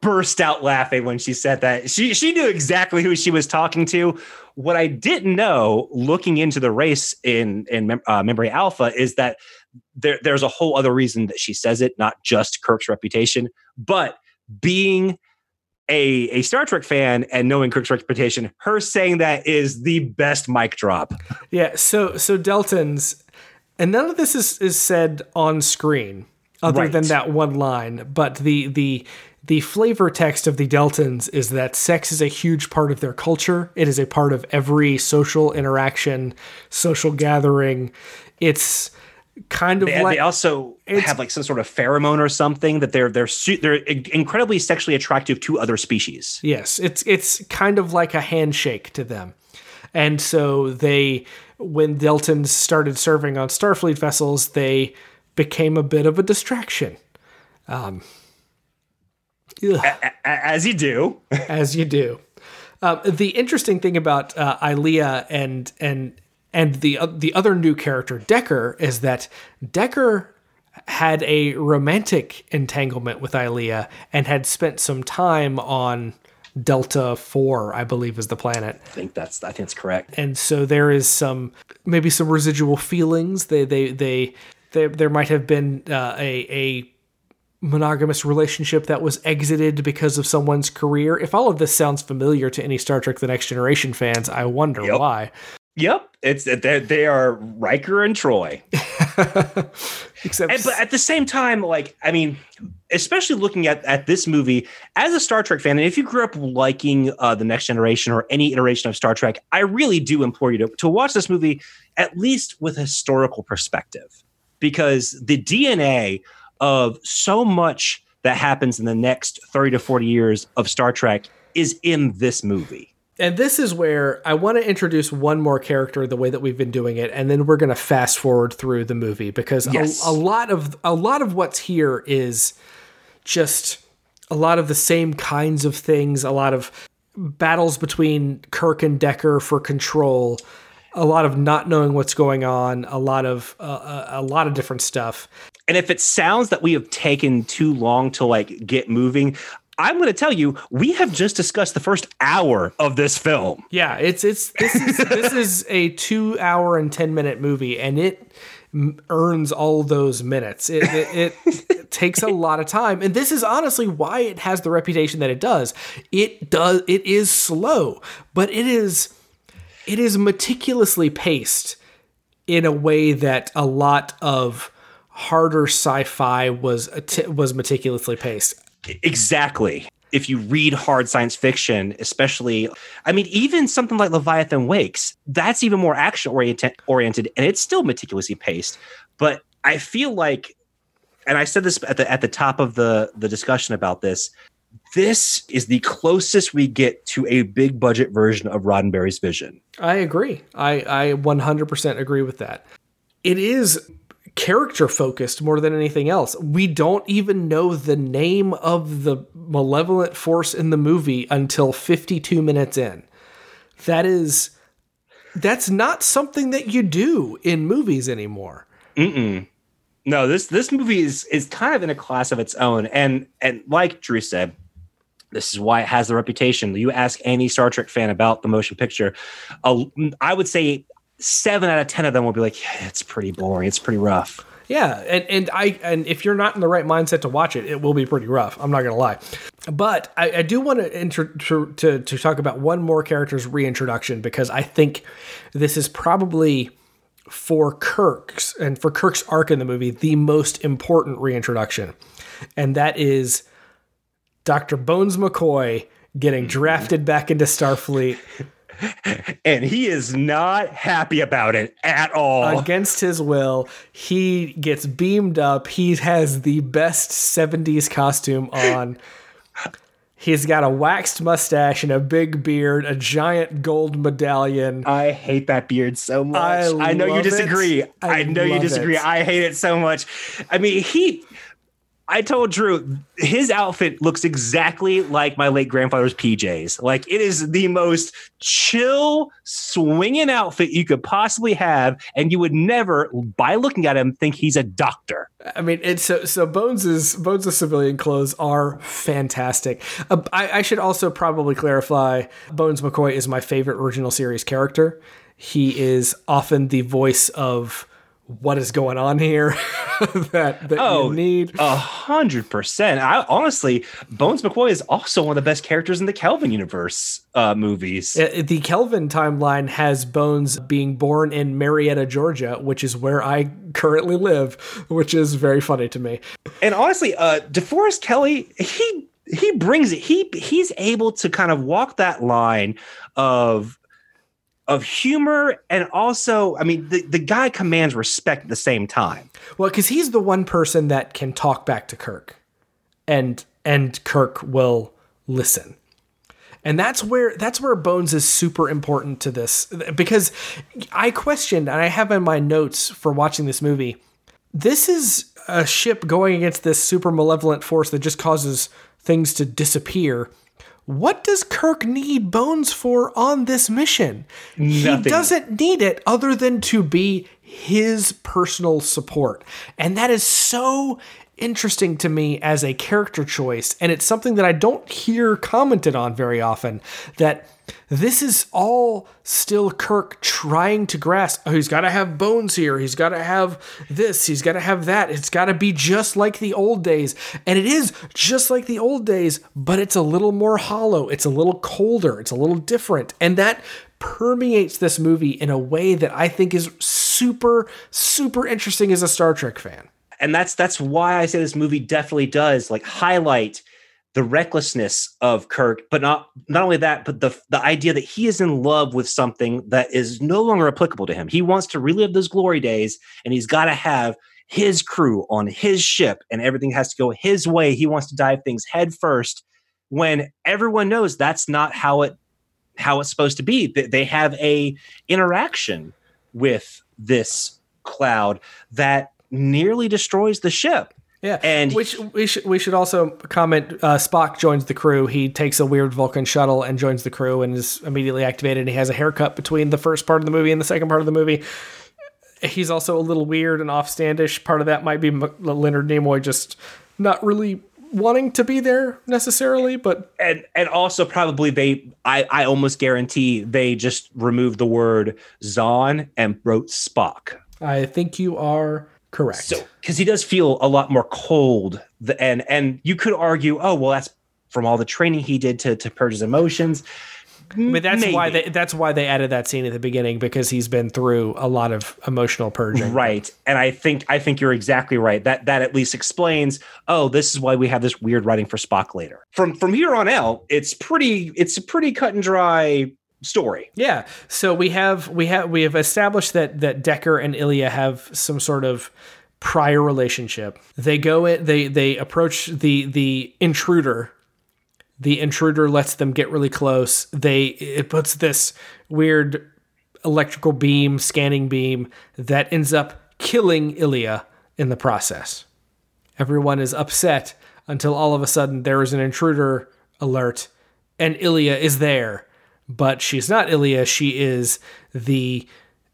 burst out laughing when she said that. She she knew exactly who she was talking to. What I didn't know, looking into the race in in uh, Memory Alpha, is that there, there's a whole other reason that she says it, not just Kirk's reputation, but being a, a Star Trek fan and knowing Kirk's reputation, her saying that is the best mic drop. Yeah. So so Deltans, and none of this is is said on screen other right. than that one line. But the the the flavor text of the Deltans is that sex is a huge part of their culture. It is a part of every social interaction, social gathering. It's kind of they, like they also have like some sort of pheromone or something that they're they're they're incredibly sexually attractive to other species. Yes, it's it's kind of like a handshake to them, and so they when Deltans started serving on Starfleet vessels, they became a bit of a distraction. Um, as you do, as you do. Um, the interesting thing about uh, Ilia and and and the uh, the other new character, Decker, is that Decker had a romantic entanglement with Ilia and had spent some time on Delta 4, I believe is the planet. I think that's I think that's correct. And so there is some maybe some residual feelings. They they they, they there might have been uh, a a monogamous relationship that was exited because of someone's career. If all of this sounds familiar to any Star Trek The Next Generation fans, I wonder Yep. why. Yep, it's they they are Riker and Troi. Except And, but at the same time, like I mean, especially looking at at this movie as a Star Trek fan, and if you grew up liking uh, the Next Generation or any iteration of Star Trek, I really do implore you to to watch this movie at least with a historical perspective, because the DNA of so much that happens in the next thirty to forty years of Star Trek is in this movie. And this is where I want to introduce one more character the way that we've been doing it, and then we're going to fast forward through the movie because Yes. a, a lot of a lot of what's here is just a lot of the same kinds of things, a lot of battles between Kirk and Decker for control, a lot of not knowing what's going on, a lot of uh, a, a lot of different stuff. And if it sounds that we have taken too long to like get moving, I'm going to tell you, we have just discussed the first hour of this film. Yeah, it's it's this is this is a two hour and ten minute movie, and it earns all those minutes. It, it, it takes a lot of time, and this is honestly why it has the reputation that it does. It does. It is slow, but it is it is meticulously paced in a way that a lot of harder sci-fi was was meticulously paced. Exactly. If you read hard science fiction, especially, I mean, even something like Leviathan Wakes, that's even more action oriented, and it's still meticulously paced. But I feel like, and I said this at the at the top of the the discussion about this, this is the closest we get to a big budget version of Roddenberry's vision. I agree. I, I 100% agree with that. It is character focused more than anything else. We don't even know the name of the malevolent force in the movie until 52 minutes in. That is that's not something that you do in movies anymore. Mm-mm. No, this this movie is is kind of in a class of its own, and and like Drew said, this is why it has the reputation. You ask any Star Trek fan about the motion picture, uh, I would say seven out of ten of them will be like, yeah, "It's pretty boring. It's pretty rough." Yeah, and, and I and if you're not in the right mindset to watch it, it will be pretty rough. I'm not gonna lie, but I, I do want to, intro, to to to talk about one more character's reintroduction because I think this is probably for Kirk's and for Kirk's arc in the movie the most important reintroduction, and that is Dr. Bones McCoy getting mm-hmm. drafted back into Starfleet And he is not happy about it at all. against his will. He gets beamed up. He has the best 70s costume on. He's got a waxed mustache and a big beard, a giant gold medallion. I hate that beard so much. I I, know you disagree. I I, know you disagree. it. I hate it so much. I mean, he. I told Drew his outfit looks exactly like my late grandfather's PJs. Like it is the most chill, swinging outfit you could possibly have, and you would never, by looking at him, think he's a doctor. I mean, it's so so Bones's Bones's civilian clothes are fantastic. Uh, I, I should also probably clarify: Bones McCoy is my favorite original series character. He is often the voice of what is going on here that that Oh, you need. A hundred percent. I honestly, Bones McCoy is also one of the best characters in the Kelvin universe uh, movies. Uh, The Kelvin timeline has Bones being born in Marietta, Georgia, which is where I currently live, which is very funny to me. and honestly, uh, DeForest Kelley, he he brings it. He he's able to kind of walk that line of of humor and also, I mean, the, the guy commands respect at the same time. Well, because he's the one person that can talk back to Kirk, and and Kirk will listen. And that's where that's where Bones is super important to this because I questioned and I have in my notes for watching this movie. This is a ship going against this super malevolent force that just causes things to disappear. What does Kirk need Bones for on this mission? He doesn't need it other than to be his personal support. And that is so interesting to me as a character choice, and it's something that I don't hear commented on very often. That this is all still Kirk trying to grasp. Oh, he's got to have bones here. He's got to have this. He's got to have that. It's got to be just like the old days. And it is just like the old days, but it's a little more hollow. It's a little colder. It's a little different. And that permeates this movie in a way that I think is super, super interesting as a Star Trek fan. And that's that's why I say this movie definitely does like highlight the recklessness of Kirk, but not not only that, but the the idea that he is in love with something that is no longer applicable to him. He wants to relive those glory days, and he's got to have his crew on his ship, and everything has to go his way. He wants to dive things head first, when everyone knows that's not how it how it's supposed to be. They have a interaction with this cloud that nearly destroys the ship. Yeah, and which we should we should also comment. Uh, Spock joins the crew. He takes a weird Vulcan shuttle and joins the crew and is immediately activated. He has a haircut between the first part of the movie and the second part of the movie. He's also a little weird and offstandish. Part of that might be Leonard Nimoy just not really wanting to be there necessarily, but and and also probably they I I almost guarantee they just removed the word Xon and wrote Spock. I think you are correct. So because he does feel a lot more cold, and and you could argue, oh well, that's from all the training he did to to purge his emotions. But that's Maybe. why they that's why they added that scene at the beginning because he's been through a lot of emotional purging. Right. And I think I think you're exactly right. That that at least explains, oh, this is why we have this weird writing for Spock later. From from here on out, it's pretty it's a pretty cut and dry story. Yeah. So we have we have we have established that that Decker and Ilia have some sort of prior relationship. They go in they they approach the the intruder the intruder lets them get really close. They it puts this weird electrical beam, scanning beam that ends up killing Ilia in the process. Everyone is upset until all of a sudden there is an intruder alert and Ilia is there. But she's not Ilia. she is the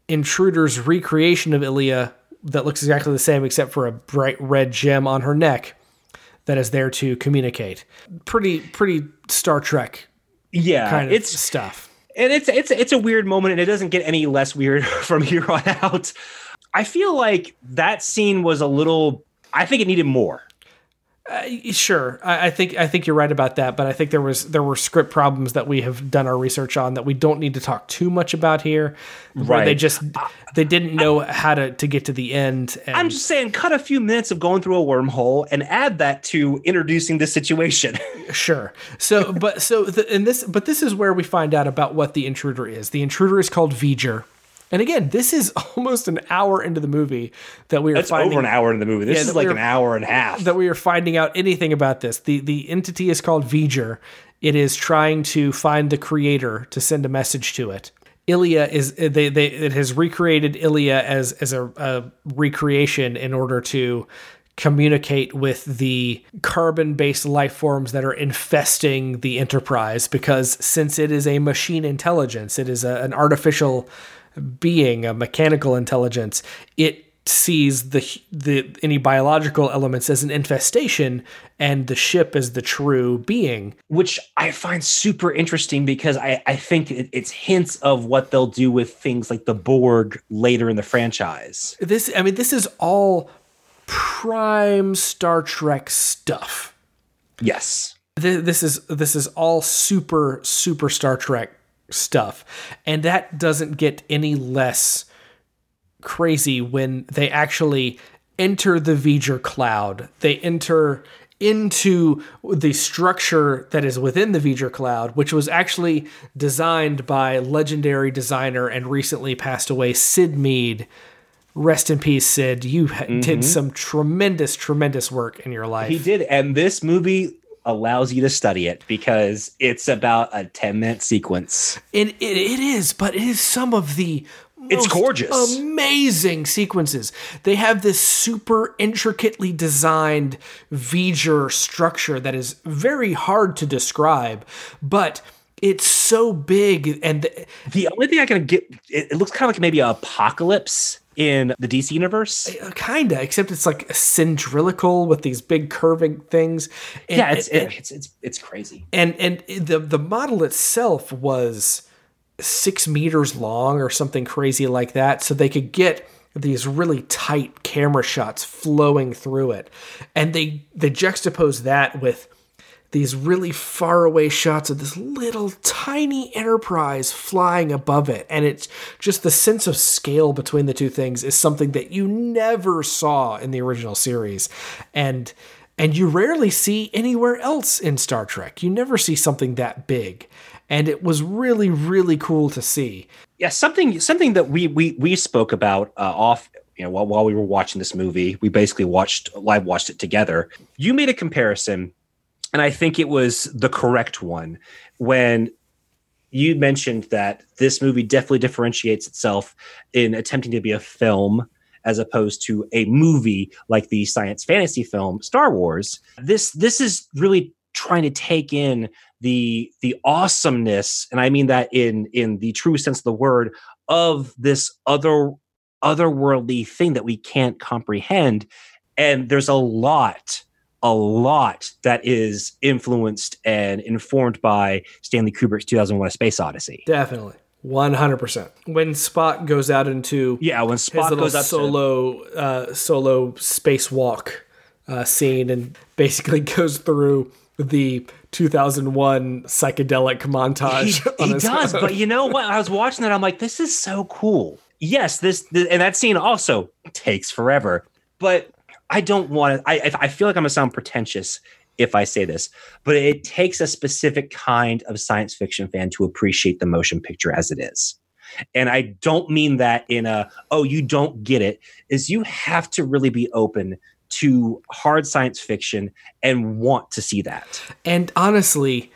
intruder's recreation of Ilia that looks exactly the same except for a bright red gem on her neck that is there to communicate. Pretty pretty Star Trek. Yeah, kind of it's stuff. And it's it's it's a weird moment, and it doesn't get any less weird from here on out. I feel like that scene was a little. I think it needed more. Uh, sure, I, I, think I think you're right about that, but I think there was there were script problems that we have done our research on that we don't need to talk too much about here. Right? They just they didn't know I, how to to get to the end. And, I'm just saying, cut a few minutes of going through a wormhole and add that to introducing the situation. sure. So, but so the, and this, but this is where we find out about what the intruder is. The intruder is called V'ger. And again, this is almost an hour into the movie that we are That's finding. over an hour into the movie. This yeah, is like an hour and a half. That we are finding out anything about this. The the entity is called V'ger. It is trying to find the creator to send a message to it. Ilia is they they it has recreated Ilia as as a, a recreation in order to communicate with the carbon based life forms that are infesting the enterprise because since it is a machine intelligence it is a, an artificial being, a mechanical intelligence, it sees the the any biological elements as an infestation and the ship as the true being. Which i find super interesting because i i think it's hints of what they'll do with things like the borg later in the franchise. This i mean this is all prime star trek stuff. Yes. This is this is all super super star trek stuff. And that doesn't get any less crazy when they actually enter the V'ger cloud. They enter into the structure that is within the V'ger cloud, which was actually designed by legendary designer and recently passed away Syd Mead. Rest in peace, Syd. You mm-hmm. did some tremendous, tremendous work in your life. He did. And this movie allows you to study it because it's about a 10 minute sequence. And it, it is, but it is some of the it's gorgeous. Amazing sequences. They have this super intricately designed V'ger structure that is very hard to describe, but it's so big and the, the only thing I can get it, it looks kind of like maybe an Apokolips in the DC universe. Uh, Kinda, except it's like cylindrical with these big curving things. And, yeah, it's, and, it's it's it's crazy. and and the the model itself was six meters long or something crazy like that, so they could get these really tight camera shots flowing through it, and they they juxtapose that with these really far away shots of this little tiny enterprise flying above it and it's just the sense of scale between the two things is something that you never saw in the original series and and you rarely see anywhere else in Star Trek you never see something that big and it was really really cool to see Yeah, something something that we we we spoke about uh, off you know while, while we were watching this movie. We basically watched live watched it together. You made a comparison, and I think it was the correct one when you mentioned that this movie definitely differentiates itself in attempting to be a film as opposed to a movie like the science fantasy film Star Wars. This this is really trying to take in the the awesomeness and I mean that in in the true sense of the word of this other otherworldly thing that we can't comprehend and there's a lot a lot that is influenced and informed by Stanley Kubrick's 2001 A Space Odyssey. definitely 100% when Spock goes out into Yeah, when Spock goes to solo uh, solo spacewalk uh, scene and basically goes through the 2001 psychedelic montage. he, he does but you know what i was watching that i'm like this is so cool yes this, th- and that scene also takes forever but i don't want to I, I feel like i'm gonna sound pretentious if i say this but it takes a specific kind of science fiction fan to appreciate the motion picture as it is and i don't mean that in a oh you don't get it is you have to really be open to hard science fiction and want to see that And honestly,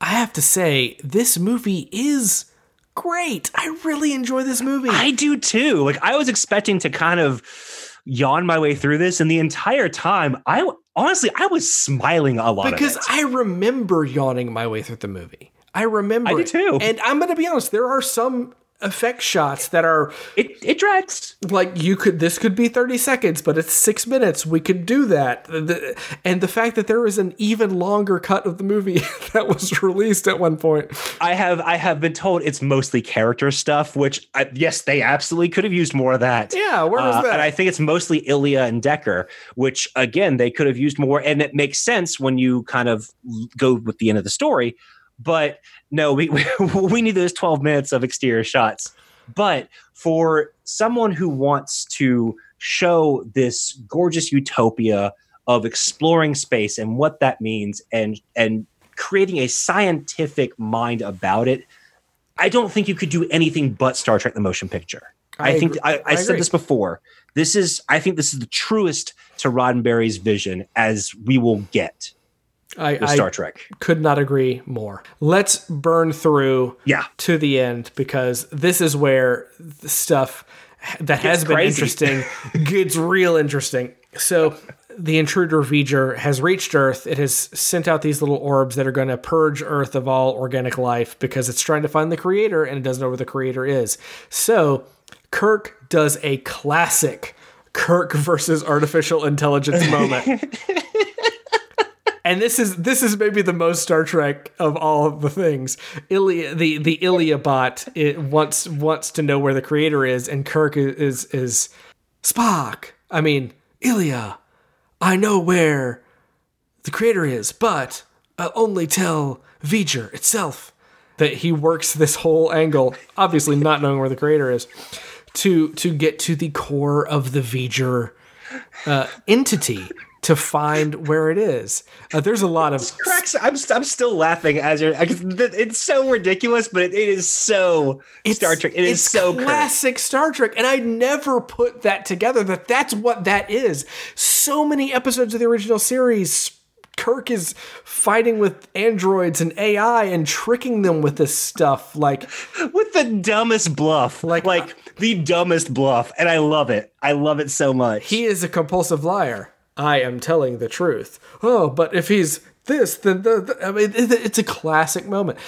I have to say, this movie is great. I really enjoy this movie. I do too. Like I was expecting to kind of yawn my way through this, and the entire time, I honestly I was smiling a lot because. I remember yawning my way through the movie. I remember I do it. too. And I'm going to be honest, there are some effect shots that are it it drags. like you could this could be 30 seconds but it's 6 minutes we could do that The- and the fact that there is an even longer cut of the movie that was released at one point I have I have been told it's mostly character stuff, which I, yes, they absolutely could have used more of that. yeah where was Uh, that And I think it's mostly Ilia and Decker, which again they could have used more, and it makes sense when you kind of go with the end of the story. But no, we we, we need those twelve minutes of exterior shots. But for someone who wants to show this gorgeous utopia of exploring space and what that means, and and creating a scientific mind about it, I don't think you could do anything but Star Trek: The Motion Picture. I, think I, I, I said this before. This is I think this is the truest to Roddenberry's vision as we will get I, with Star Trek. could not agree more let's burn through Yeah. to the end because this is where the stuff that has been crazy. interesting gets real interesting. So the intruder V'ger has reached Earth. It has sent out these little orbs that are going to purge Earth of all organic life because it's trying to find the creator and it doesn't know where the creator is. So Kirk does a classic Kirk versus artificial intelligence moment. And this is this is maybe the most Star Trek of all of the things. Ilia, the the Ilia bot, wants wants to know where the creator is, and Kirk is is, is Spock. I mean Ilia, I know where the creator is, but I'll only tell V'ger itself that he works this whole angle, obviously not knowing where the creator is, to to get to the core of the V'ger uh, entity to find where it is. Uh, there's a lot of Cracks. I'm, I'm still laughing as you're. It's so ridiculous, but it, it is so Star Trek. It is so Kirk. classic Star Trek, and I never put that together. That that's what that is. So many episodes of the original series, Kirk is fighting with androids and AI and tricking them with this stuff. Like with the dumbest bluff, Like- like like the dumbest bluff, and I love it. I love it so much. he is a compulsive liar. I am telling the truth. Oh, but if he's this, then the, the- I mean, it's a classic moment.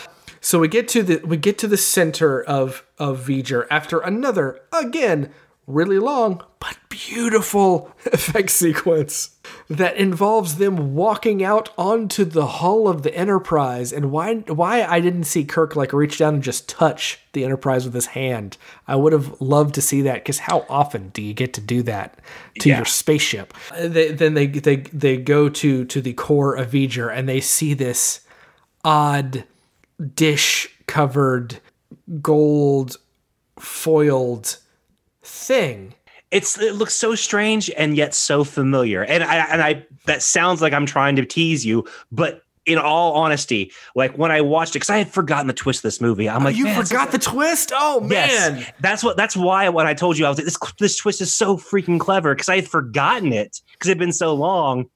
So we get to the we get to the center of of V'ger after another again really long but beautiful effect sequence that involves them walking out onto the hull of the Enterprise. And why why I didn't see Kirk like reach down and just touch the Enterprise with his hand. I would have loved to see that because how often do you get to do that to Yeah. your spaceship? Uh, they, then they they they go to to the core of V'ger and they see this odd dish covered gold foiled thing it's it looks so strange and yet so familiar. And I and I that sounds like I'm trying to tease you, but in all honesty, like when I watched it, because I had forgotten the twist of this movie, I'm oh, like, you "Man, forgot the twist oh man Yes, that's what. That's why when I told you I was like, this this twist is so freaking clever because I had forgotten it because it'd been so long.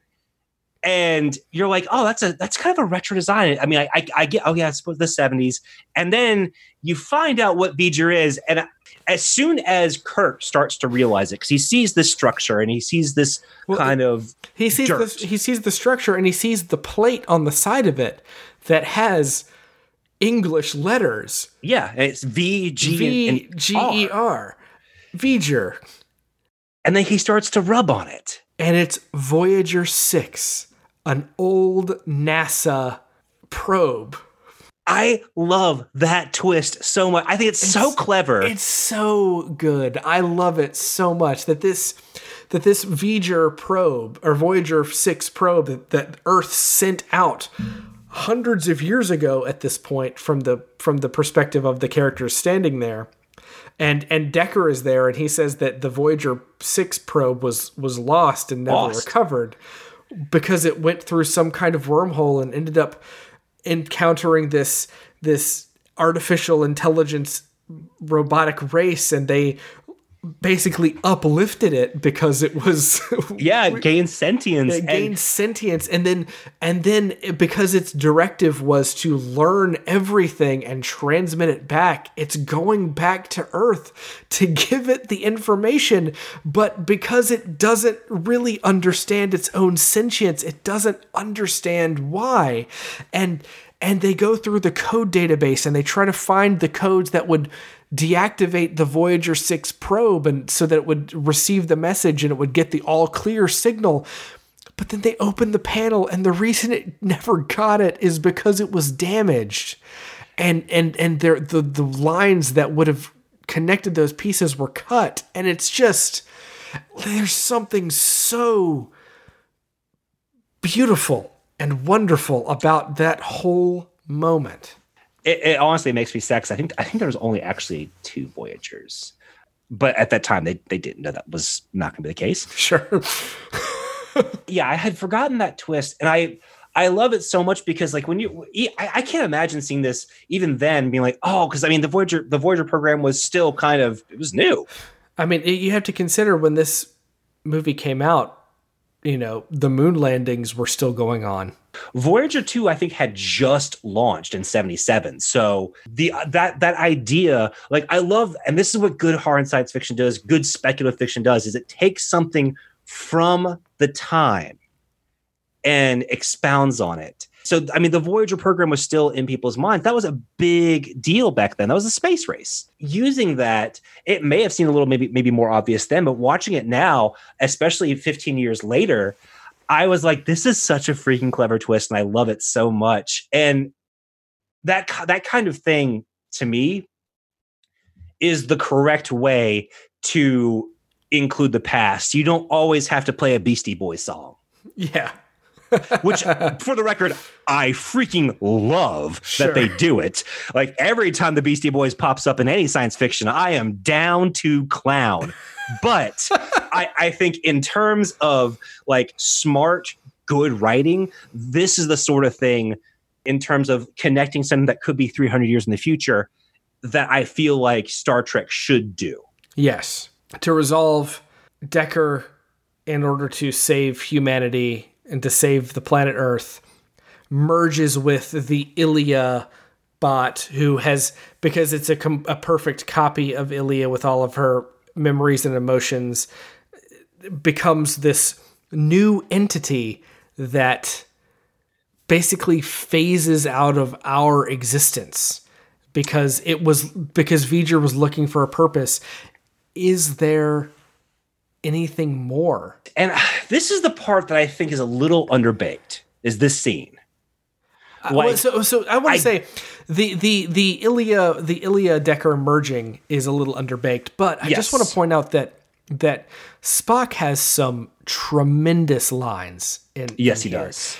And you're like, oh, that's a that's kind of a retro design. I mean, I I, I get, oh yeah, it's supposed to the '70s, and then you find out what V'ger is, and as soon as Kirk starts to realize it, because he sees this structure and he sees this Well, kind of He sees the, dirt. he sees the structure and he sees the plate on the side of it that has English letters yeah, and it's V G G E R. R, V'ger, and then he starts to rub on it. and it's Voyager Six, an old NASA probe. I love that twist so much. I think it's, so clever. It's so good. I love it so much that this that this V'ger probe or Voyager 6 probe that, that Earth sent out hundreds of years ago at this point from the from the perspective of the characters standing there. And and Decker is there and he says that the Voyager 6 probe was was lost and never Lost. recovered because it went through some kind of wormhole and ended up encountering this this artificial intelligence robotic race and they basically uplifted it because it was yeah, it gains sentience. it and- gained sentience. And then and then because its directive was to learn everything and transmit it back it's going back to earth to give it the information. But because it doesn't really understand its own sentience it doesn't understand why. And and they go through the code database and they try to find the codes that would deactivate the Voyager 6 probe and so that it would receive the message and it would get the all clear signal. But then they opened the panel and the reason it never got it is because it was damaged. And and and there the the lines that would have connected those pieces were cut and it's just there's something so beautiful and wonderful about that whole moment. It, it honestly makes me sad 'cause I think I think there was only actually two Voyagers, but at that time they they didn't know that was not going to be the case. Sure. Yeah, I had forgotten that twist, and I I love it so much because like when you I, I can't imagine seeing this even then being like oh because I mean the Voyager the Voyager program was still kind of it was new. I mean, you have to consider when this movie came out, you know, the moon landings were still going on. Voyager 2 I think had just launched in 77. So the uh, that that idea like I love and this is what good horror science fiction does, good speculative fiction does is it takes something from the time and expounds on it. So I mean the Voyager program was still in people's minds. That was a big deal back then. That was a space race. Using that, it may have seemed a little maybe maybe more obvious then, but watching it now, especially 15 years later, I was like, this is such a freaking clever twist, and I love it so much. And that that kind of thing to me is the correct way to include the past. You don't always have to play a Beastie Boys song, Yeah. Which, for the record, I freaking love Sure. that they do it. Like every time the Beastie Boys pops up in any science fiction, I am down to clown. But I, I think in terms of like smart, good writing, this is the sort of thing in terms of connecting something that could be 300 years in the future that I feel like Star Trek should do. Yes. To resolve Decker in order to save humanity and to save the planet Earth merges with the Ilia bot who has because it's a com- a perfect copy of Ilia with all of her memories and emotions becomes this new entity that basically phases out of our existence because it was because V'ger was looking for a purpose. Is there anything more? And this is the part that I think is a little underbaked. Is this scene? Uh, well, so, so I want to say the the the Ilia the Ilia Decker merging is a little underbaked, but I yes. just want to point out that that Spock has some tremendous lines in. Yes, in he here. does.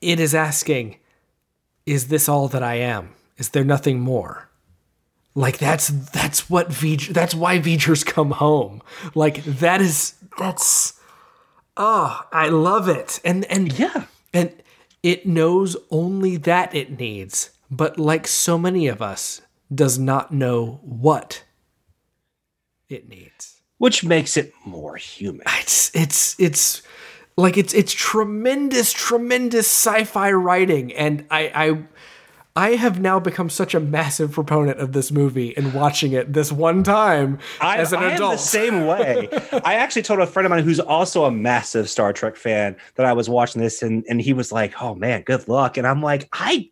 It is asking, "Is this all that I am? Is there nothing more?" Like that's that's what V'ger, that's why V'ger's come home. Like that is that's oh, I love it. And and yeah. And it knows only that it needs, but like so many of us, does not know what it needs. Which makes it more human. Ah, it's it's it's like it's it's tremendous, tremendous sci-fi writing. And I I I have now become such a massive proponent of this movie and watching it this one time I, as an I adult. The same way. I actually told a friend of mine who's also a massive Star Trek fan that I was watching this, and and he was like, "Oh man, good luck." And I'm like, I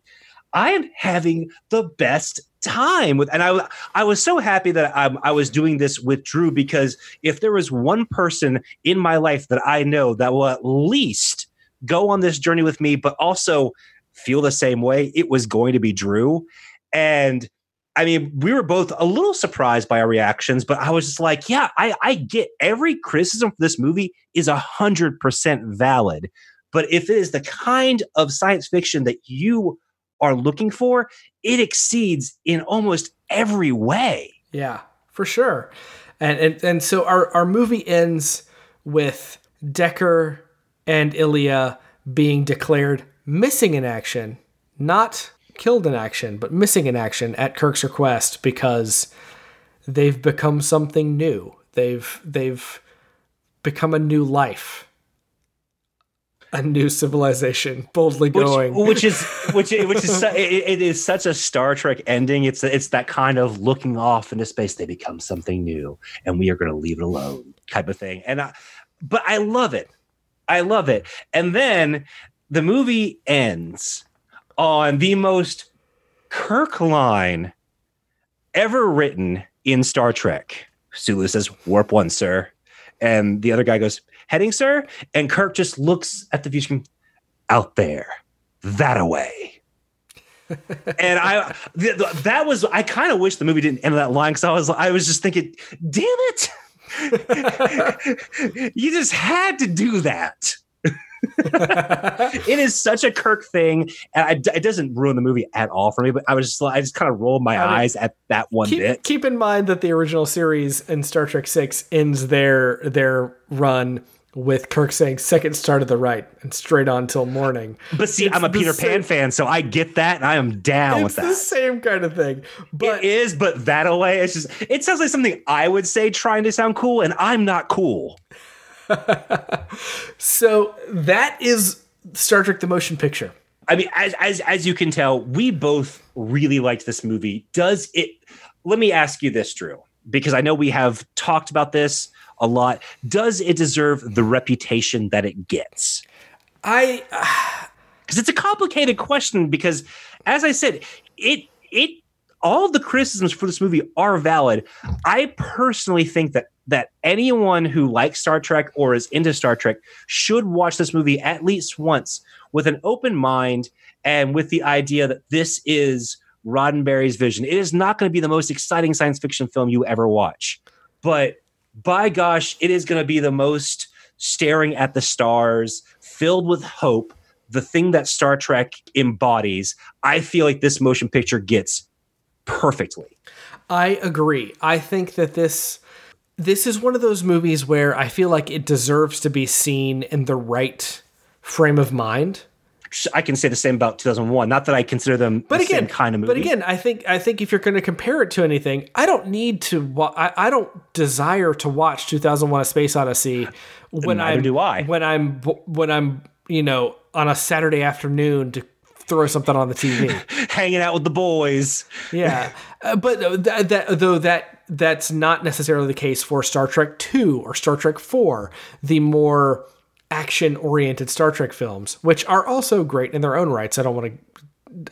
I am having the best time with, and I I was so happy that I, I was doing this with Drew because if there was one person in my life that I know that will at least go on this journey with me, but also feel the same way, it was going to be Drew. And I mean, we were both a little surprised by our reactions, but I was just like, yeah, I, I get every criticism for this movie is a hundred percent valid. But if it is the kind of science fiction that you are looking for, it exceeds in almost every way. Yeah, for sure. And and, and so our, our movie ends with Decker and Ilia being declared missing in action, not killed in action, but missing in action at Kirk's request because they've become something new. They've they've become a new life. A new civilization, boldly going, which, which is which which is it, it is such a Star Trek ending. It's it's that kind of looking off into space. They become something new, and we are going to leave it alone, type of thing. And I, but I love it. I love it. And then the movie ends on the most Kirk line ever written in Star Trek. Sulu says, Warp one, sir. And the other guy goes, Heading, sir? And Kirk just looks at the view screen, out there, that away. and I th- th- that was I kind of wish the movie didn't end that line because I was I was just thinking, damn it, you just had to do that. it is such a Kirk thing, and I, it doesn't ruin the movie at all for me. But I was just I just kind of rolled my I eyes mean, at that one keep, bit. Keep in mind that the original series in Star Trek Six ends their their run with Kirk saying second star to the right and straight on till morning. But see, it's I'm a Peter same, Pan fan, so I get that and I am down with that. It's the same kind of thing. But it is, but that away, it's just it sounds like something I would say trying to sound cool, and I'm not cool. so that is Star Trek the Motion Picture. I mean, as as as you can tell, we both really liked this movie. Does it? Let me ask you this, Drew, because I know we have talked about this a lot. Does it deserve the reputation that it gets? I because it's a complicated question. Because as I said, it it all the criticisms for this movie are valid. I personally think that that anyone who likes Star Trek or is into Star Trek should watch this movie at least once with an open mind and with the idea that this is Roddenberry's vision. It is not going to be the most exciting science fiction film you ever watch, but by gosh, it is going to be the most staring at the stars, filled with hope, the thing that Star Trek embodies. I feel like this motion picture gets perfectly. I agree. I think that this this is one of those movies where I feel like it deserves to be seen in the right frame of mind. I can say the same about 2001. Not that I consider them but the again, kind of movie. But again, I think I think if you're going to compare it to anything, I don't need to. Wa- I, I don't desire to watch 2001: A Space Odyssey when Neither I'm do I. when I'm when I'm you know on a Saturday afternoon to throw something on the TV, hanging out with the boys. Yeah, uh, but that, that though that that's not necessarily the case for Star Trek Two or Star Trek Four, the more action oriented Star Trek films, which are also great in their own rights. I don't want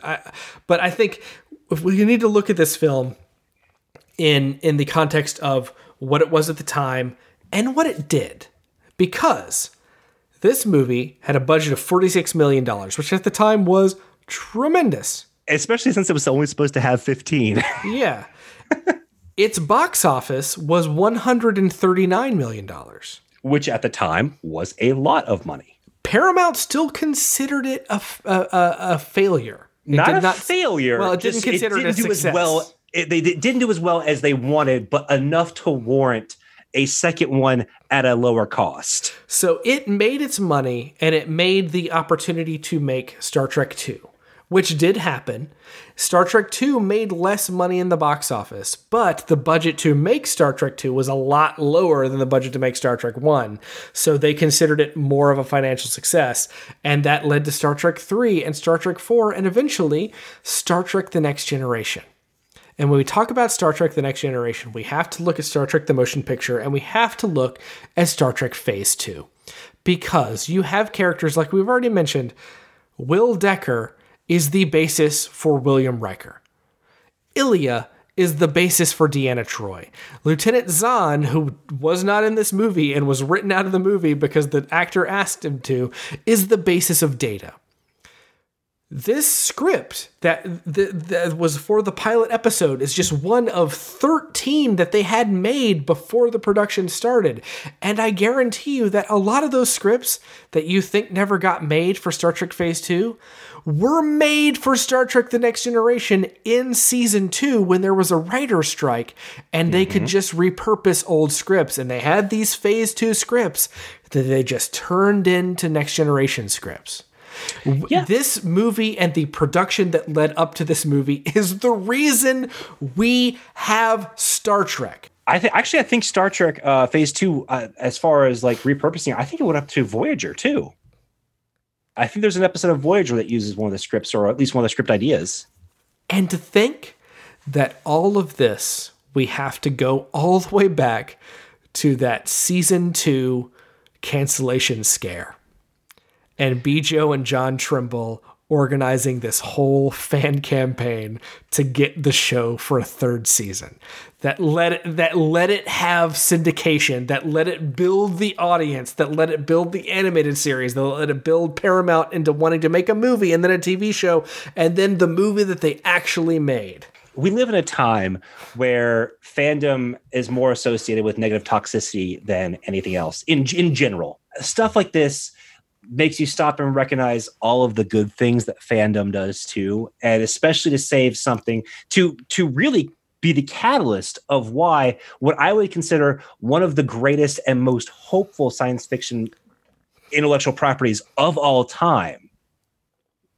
to, but I think if we need to look at this film in in the context of what it was at the time, and what it did. Because this movie had a budget of $46 million, which at the time was tremendous. Especially since it was only supposed to have 15. yeah. its box office was $139 million. Which at the time was a lot of money. Paramount still considered it a, a, a failure. It not a not, failure. Well, it didn't Just, consider it, didn't it do success. as well. It, they didn't do as well as they wanted, but enough to warrant a second one at a lower cost. So it made its money and it made the opportunity to make Star Trek 2, which did happen. Star Trek 2 made less money in the box office, but the budget to make Star Trek 2 was a lot lower than the budget to make Star Trek 1. So they considered it more of a financial success. And that led to Star Trek 3 and Star Trek 4 and eventually Star Trek The Next Generation. And when we talk about Star Trek The Next Generation, we have to look at Star Trek The Motion Picture and we have to look at Star Trek Phase 2. Because you have characters like we've already mentioned, Will Decker is the basis for William Riker. Ilia is the basis for Deanna Troi. Lieutenant Xon, who was not in this movie and was written out of the movie because the actor asked him to, is the basis of Data this script that, that, that was for the pilot episode is just one of 13 that they had made before the production started and i guarantee you that a lot of those scripts that you think never got made for star trek phase 2 were made for star trek the next generation in season 2 when there was a writer's strike and they mm-hmm. could just repurpose old scripts and they had these phase 2 scripts that they just turned into next generation scripts yeah. This movie and the production that led up to this movie is the reason we have Star Trek. I think actually I think Star Trek uh, Phase Two, uh, as far as like repurposing, I think it went up to Voyager too. I think there's an episode of Voyager that uses one of the scripts, or at least one of the script ideas. And to think that all of this, we have to go all the way back to that season two cancellation scare and Bjo and John Trimble organizing this whole fan campaign to get the show for a third season that let it that let it have syndication that let it build the audience that let it build the animated series that let it build paramount into wanting to make a movie and then a tv show and then the movie that they actually made. We live in a time where fandom is more associated with negative toxicity than anything else in in general. Stuff like this makes you stop and recognize all of the good things that fandom does too and especially to save something to to really be the catalyst of why what i would consider one of the greatest and most hopeful science fiction intellectual properties of all time.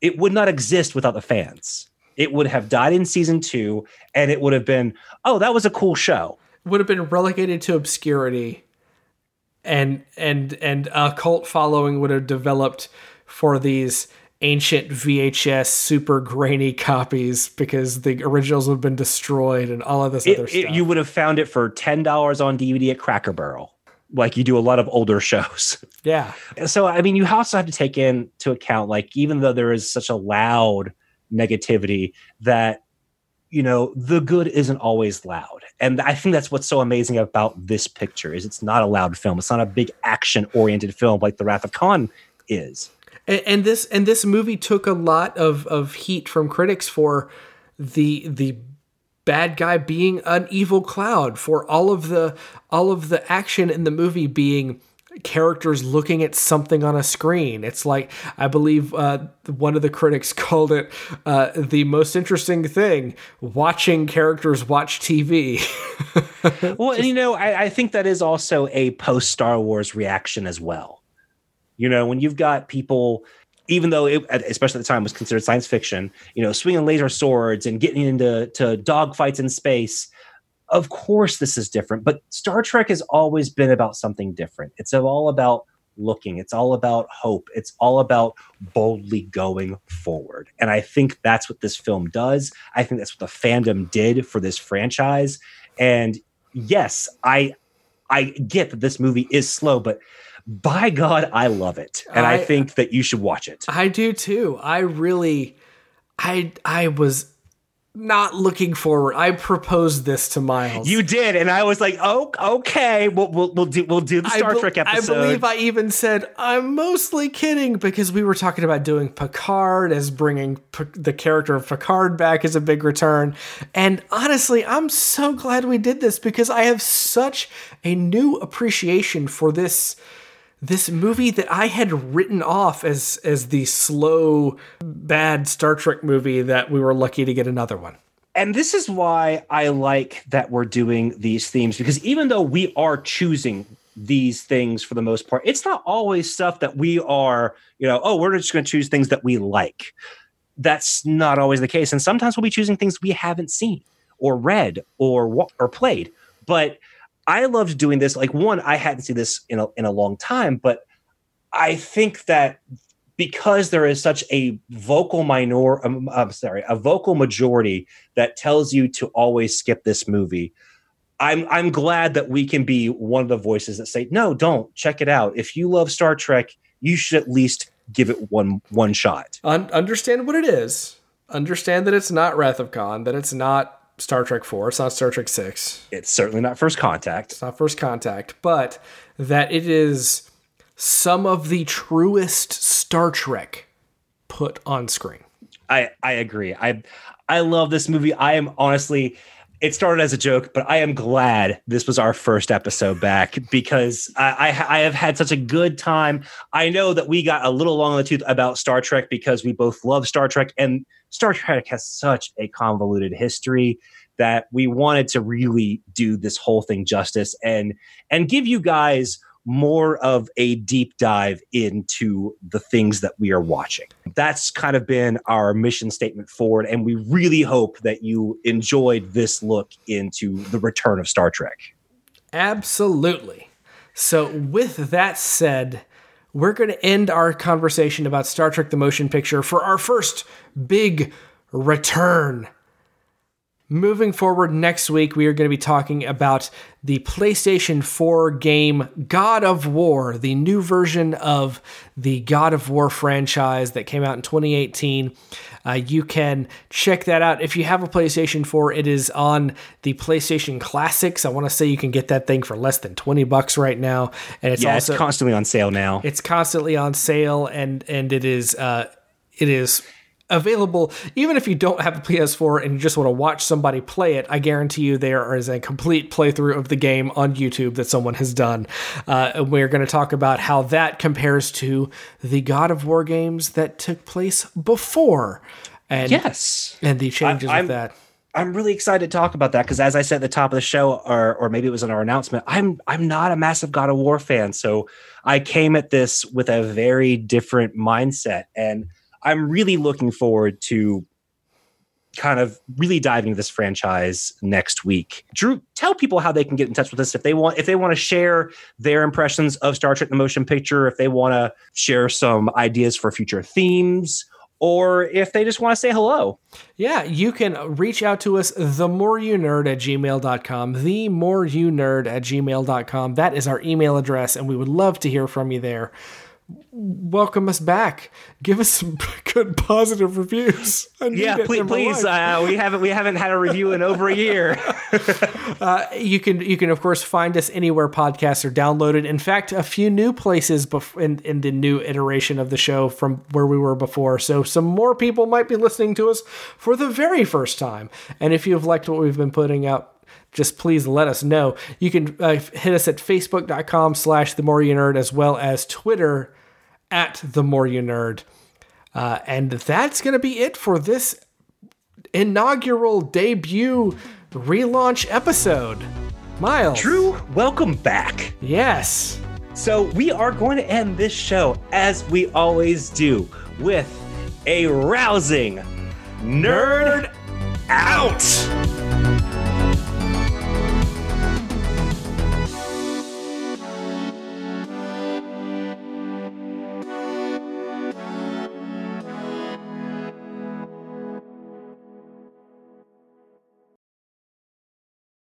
It would not exist without the fans. It would have died in season 2 and it would have been oh that was a cool show. Would have been relegated to obscurity and and and a cult following would have developed for these ancient VHS super grainy copies because the originals would have been destroyed and all of this it, other stuff. It, you would have found it for ten dollars on DVD at Cracker Barrel, like you do a lot of older shows. Yeah. So I mean, you also have to take into account, like, even though there is such a loud negativity, that you know the good isn't always loud and i think that's what's so amazing about this picture is it's not a loud film it's not a big action oriented film like the wrath of khan is and, and, this and this movie took a lot of of heat from critics for the the bad guy being an evil cloud for all of the all of the action in the movie being characters looking at something on a screen. It's like I believe uh, one of the critics called it uh, the most interesting thing: watching characters watch TV. well, Just, you know, I, I think that is also a post Star Wars reaction as well. You know, when you've got people even though it, especially at the time, was considered science fiction, you know, swinging laser swords and getting into to dogfights in space, of course this is different but star trek has always been about something different. It's all about looking. It's all about hope. It's all about boldly going forward. And i think that's what this film does. I think that's what the fandom did for this franchise. And yes i i get that this movie is slow but by god i love it and i, I think that you should watch it i do too i really i i was not looking forward. I proposed this to Miles. You did, and I was like, "Oh, okay, we'll we'll, we'll do we'll do the Star be- Trek episode." I believe I even said I'm mostly kidding because we were talking about doing Picard as bringing P- the character of Picard back as a big return. And honestly, I'm so glad we did this because I have such a new appreciation for this this movie that I had written off as as the slow bad Star Trek movie that we were lucky to get another one. and this is why I like that we're doing these themes because even though we are choosing these things for the most part, it's not always stuff that we are, you know, oh, we're just going to choose things that we like. That's not always the case, and sometimes we'll be choosing things we haven't seen or read or or played. But I loved doing this. Like one, I hadn't seen this in a in a long time, but I think that because there is such a vocal minor um, I'm sorry, a vocal majority that tells you to always skip this movie. I'm I'm glad that we can be one of the voices that say, no, don't check it out. If you love Star Trek, you should at least give it one one shot. Un- understand what it is. Understand that it's not Wrath of Khan, that it's not Star Trek 4, it's not Star Trek 6, It's certainly not first contact. it's not First Contact, but that it is some of the truest Star Trek put on screen. I I agree. I I love this movie. I am honestly it started as a joke, but I am glad this was our first episode back because I, I, I have had such a good time. I know that we got a little long in the tooth about Star Trek because we both love Star Trek, and Star Trek has such a convoluted history that we wanted to really do this whole thing justice and and give you guys more of a deep dive into the things that we are watching. That's kind of been our mission statement forward. And we really hope that you enjoyed this look into the return of Star Trek. Absolutely. So, with that said, we're going to end our conversation about Star Trek the Motion Picture for our first big return. Moving forward next week, we are going to be talking about the PlayStation 4 game God of War, the new version of the God of War franchise that came out in 2018. Uh, you can check that out. If you have a PlayStation 4, it is on the PlayStation Classics. I want to say you can get that thing for less than 20 bucks right now. And it's Yeah, also it's constantly on sale now. it's constantly on sale and and it is uh it is available. Even if you don't have a PS4 and you just want to watch somebody play it I guarantee you there is a complete playthrough of the game on YouTube that someone has done. Uh, and we're going to talk about how that compares to the God of War games that took place before and yes. and the changes I'm- with that. I'm really excited to talk about that because, as I said at the top of the show, or or maybe it was in our announcement, I'm I'm not a massive God of War fan, so I came at this with a very different mindset, and I'm really looking forward to kind of really diving into this franchise next week. Drew, tell people how they can get in touch with us if they want if they want to share their impressions of Star Trek: The Motion Picture, if they want to share some ideas for future themes. Or if they just want to say hello. Yeah, you can reach out to us, the more you nerd at gmail.com, the more you nerd at gmail.com. That is our email address, and we would love to hear from you there. Welcome us back. Give us some good positive reviews. Yeah, please, please. Uh, we haven't we haven't had a review in over a year. you can you can of course find us anywhere podcasts are downloaded. In fact, a few new places bef- in in the new iteration of the show from where we were before. So some more people might be listening to us for the very first time. And if you've liked what we've been putting out. Just please let us know. You can uh, hit us at facebook.com slash the more you nerd as well as Twitter at the more you nerd. Uh, and that's going to be it for this inaugural debut relaunch episode. Miles. Drew, welcome back. Yes. So we are going to end this show as we always do with a rousing nerd out.